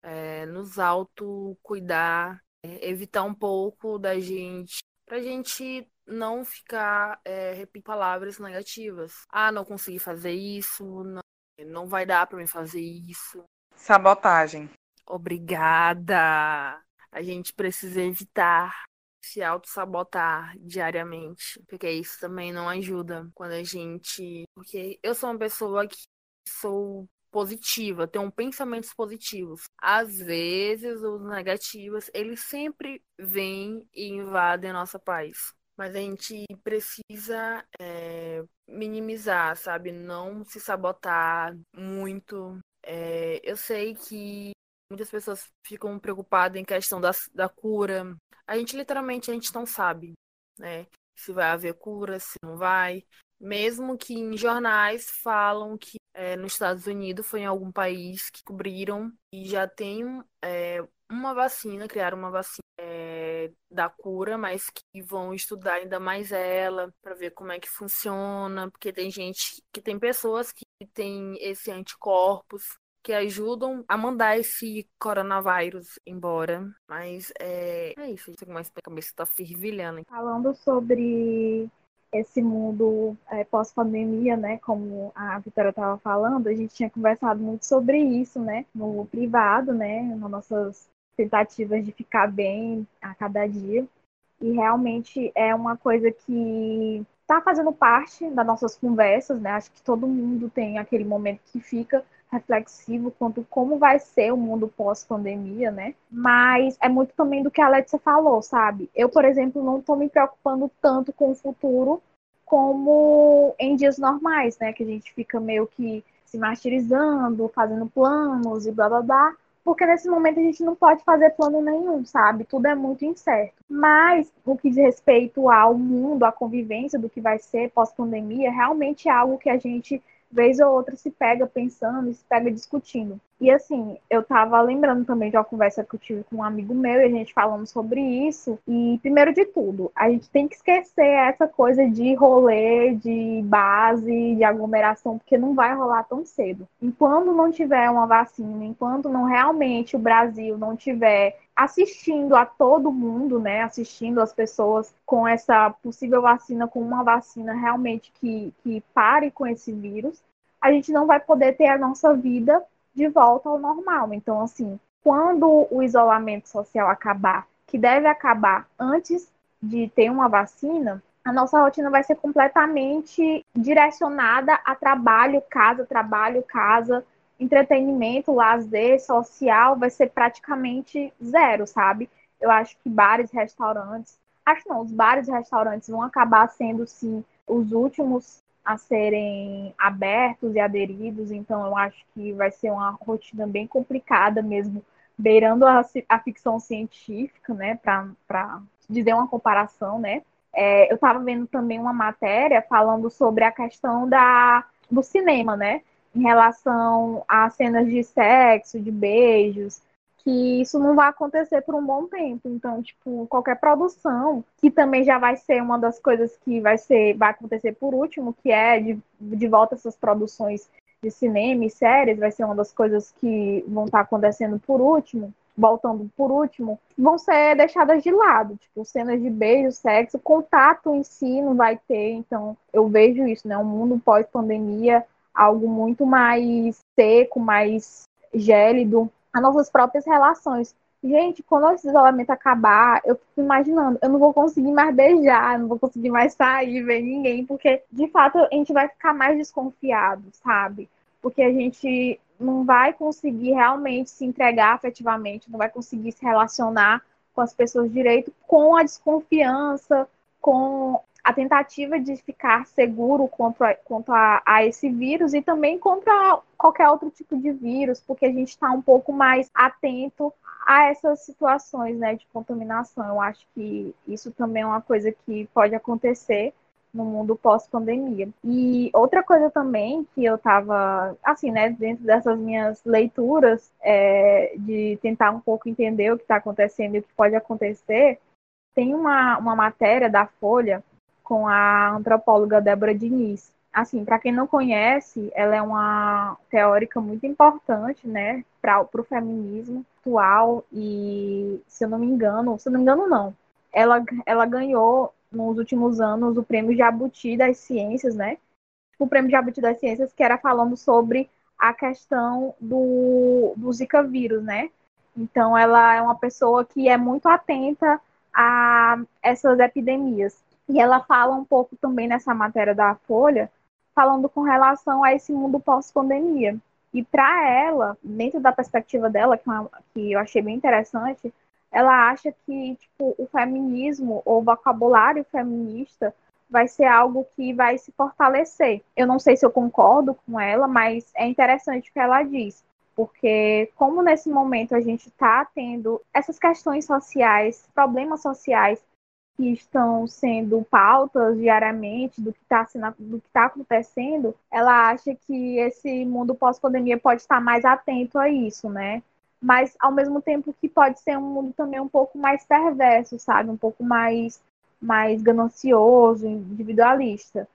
é, nos auto-cuidar, é, evitar um pouco da gente. Pra gente não ficar é, repetindo palavras negativas. Ah, não consegui fazer isso, não, não vai dar para mim fazer isso. Sabotagem. Obrigada. A gente precisa evitar se auto-sabotar diariamente, porque isso também não ajuda quando a gente. Porque eu sou uma pessoa que sou positiva, tenho pensamentos positivos. Às vezes, os negativos, eles sempre vêm e invadem a nossa paz mas a gente precisa é, minimizar, sabe? Não se sabotar muito. É, eu sei que muitas pessoas ficam preocupadas em questão da, da cura. A gente literalmente a gente não sabe, né? Se vai haver cura, se não vai. Mesmo que em jornais falam que é, nos Estados Unidos foi em algum país que cobriram e já tem é, uma vacina, criaram uma vacina da cura, mas que vão estudar ainda mais ela para ver como é que funciona, porque tem gente que tem pessoas que têm esse anticorpos que ajudam a mandar esse coronavírus embora. Mas é, é isso, a cabeça tá fervilhando. Falando sobre esse mundo é, pós-pandemia, né? Como a Vitória estava falando, a gente tinha conversado muito sobre isso, né? No privado, né? Nas nossas tentativas de ficar bem a cada dia. E realmente é uma coisa que está fazendo parte das nossas conversas, né? Acho que todo mundo tem aquele momento que fica reflexivo quanto como vai ser o mundo pós-pandemia, né? Mas é muito também do que a Letícia falou, sabe? Eu, por exemplo, não estou me preocupando tanto com o futuro como em dias normais, né? Que a gente fica meio que se martirizando, fazendo planos e blá blá blá. Porque nesse momento a gente não pode fazer plano nenhum, sabe? Tudo é muito incerto. Mas, no que diz respeito ao mundo, à convivência do que vai ser pós-pandemia, realmente é algo que a gente vez ou outra se pega pensando se pega discutindo. E assim, eu tava lembrando também de uma conversa que eu tive com um amigo meu e a gente falando sobre isso. E primeiro de tudo, a gente tem que esquecer essa coisa de rolê, de base, de aglomeração, porque não vai rolar tão cedo. Enquanto não tiver uma vacina, enquanto não realmente o Brasil não tiver assistindo a todo mundo, né, assistindo as pessoas com essa possível vacina, com uma vacina realmente que, que pare com esse vírus, a gente não vai poder ter a nossa vida de volta ao normal. Então, assim, quando o isolamento social acabar, que deve acabar antes de ter uma vacina, a nossa rotina vai ser completamente direcionada a trabalho, casa, trabalho, casa, entretenimento, lazer, social, vai ser praticamente zero, sabe? Eu acho que bares, restaurantes, acho não, os bares e restaurantes vão acabar sendo, sim, os últimos a serem abertos e aderidos, então eu acho que vai ser uma rotina bem complicada mesmo, beirando a, a ficção científica, né, para dizer uma comparação, né. É, eu estava vendo também uma matéria falando sobre a questão da, do cinema, né, em relação a cenas de sexo, de beijos, que isso não vai acontecer por um bom tempo. Então, tipo, qualquer produção, que também já vai ser uma das coisas que vai ser, vai acontecer por último, que é de, de volta essas produções de cinema e séries, vai ser uma das coisas que vão estar acontecendo por último, voltando por último, vão ser deixadas de lado, tipo, cenas de beijo, sexo, contato em si não vai ter, então eu vejo isso, né, um mundo pós-pandemia, algo muito mais seco, mais gélido, as nossas próprias relações. Gente, quando esse isolamento acabar, eu fico imaginando, eu não vou conseguir mais beijar, não vou conseguir mais sair, ver ninguém, porque de fato a gente vai ficar mais desconfiado, sabe? Porque a gente não vai conseguir realmente se entregar afetivamente, não vai conseguir se relacionar com as pessoas direito, com a desconfiança, com a tentativa de ficar seguro contra, contra a, a, esse vírus e também contra qualquer outro tipo de vírus, porque a gente está um pouco mais atento a essas situações né, de contaminação. Eu acho que isso também é uma coisa que pode acontecer no mundo pós-pandemia. E outra coisa também que eu estava, assim, né, dentro dessas minhas leituras, é, de tentar um pouco entender o que está acontecendo e o que pode acontecer, tem uma, uma matéria da Folha com a antropóloga Débora Diniz. Assim, para quem não conhece, ela é uma teórica muito importante, né, para o feminismo atual e, se eu não me engano, se eu não me engano não, ela, ela ganhou nos últimos anos o prêmio Jabuti das Ciências, né, o prêmio Jabuti das Ciências que era falando sobre a questão do, do Zika vírus, né, então ela é uma pessoa que é muito atenta a essas epidemias. E ela fala um pouco também nessa matéria da Folha, falando com relação a esse mundo pós-pandemia. E para ela, dentro da perspectiva dela, que, é que eu achei bem interessante, ela acha que tipo, o feminismo ou o vocabulário feminista vai ser algo que vai se fortalecer. Eu não sei se eu concordo com ela, mas é interessante o que ela diz, porque como nesse momento a gente está tendo essas questões sociais, problemas sociais que estão sendo pautas diariamente do que está tá acontecendo, ela acha que esse mundo pós-pandemia pode estar mais atento a isso, né? Mas ao mesmo tempo que pode ser um mundo também um pouco mais perverso, sabe? Um pouco mais, mais ganancioso, individualista.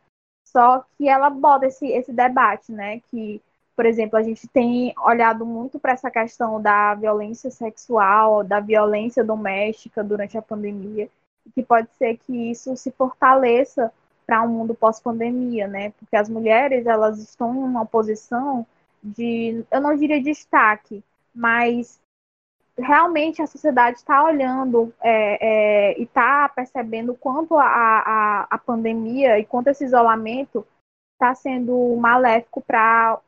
Só que ela bota esse, esse debate, né? Que, por exemplo, a gente tem olhado muito para essa questão da violência sexual, da violência doméstica durante a pandemia que pode ser que isso se fortaleça para um mundo pós-pandemia, né? Porque as mulheres elas estão em uma posição de, eu não diria destaque, mas realmente a sociedade está olhando é, é, e está percebendo quanto a, a, a pandemia e quanto esse isolamento está sendo maléfico para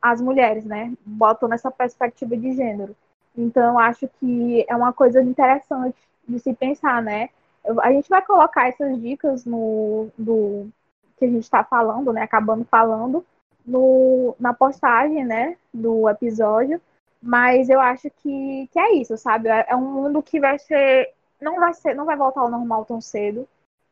as mulheres, né? Botam nessa perspectiva de gênero. Então, acho que é uma coisa interessante de se pensar, né? A gente vai colocar essas dicas no do que a gente está falando, né? Acabando falando no, na postagem, né? Do episódio. Mas eu acho que, que é isso, sabe? É, é um mundo que vai ser. Não vai ser, não vai voltar ao normal tão cedo.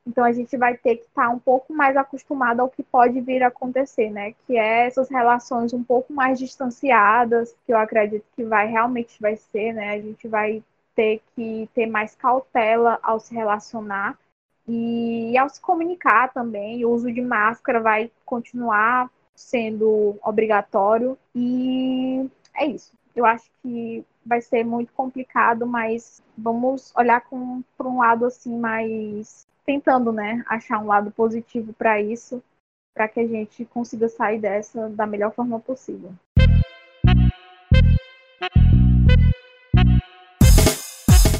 Então a gente vai ter que estar tá um pouco mais acostumado ao que pode vir a acontecer, né? Que é essas relações um pouco mais distanciadas, que eu acredito que vai realmente vai ser, né? A gente vai ter que ter mais cautela ao se relacionar e ao se comunicar também. O uso de máscara vai continuar sendo obrigatório e é isso. Eu acho que vai ser muito complicado, mas vamos olhar com por um lado assim mais tentando, né, achar um lado positivo para isso, para que a gente consiga sair dessa da melhor forma possível.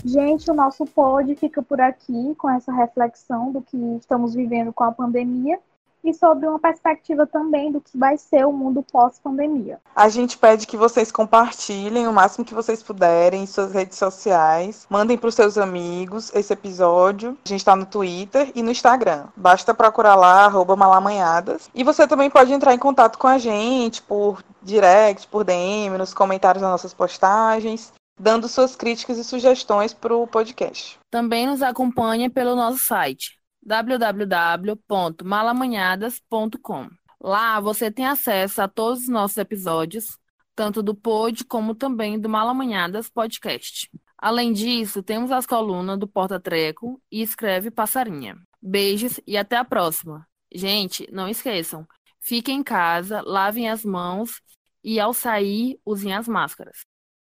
Gente, o nosso pod fica por aqui com essa reflexão do que estamos vivendo com a pandemia e sobre uma perspectiva também do que vai ser o mundo pós-pandemia. A gente pede que vocês compartilhem o máximo que vocês puderem em suas redes sociais, mandem para os seus amigos esse episódio. A gente está no Twitter e no Instagram. Basta procurar lá, malamanhadas. E você também pode entrar em contato com a gente por direct, por DM, nos comentários das nossas postagens dando suas críticas e sugestões para o podcast. Também nos acompanhe pelo nosso site www.malamanhadas.com. Lá você tem acesso a todos os nossos episódios, tanto do Pod como também do Malamanhadas Podcast. Além disso, temos as colunas do Porta Treco e Escreve Passarinha. Beijos e até a próxima. Gente, não esqueçam, fiquem em casa, lavem as mãos e ao sair, usem as máscaras.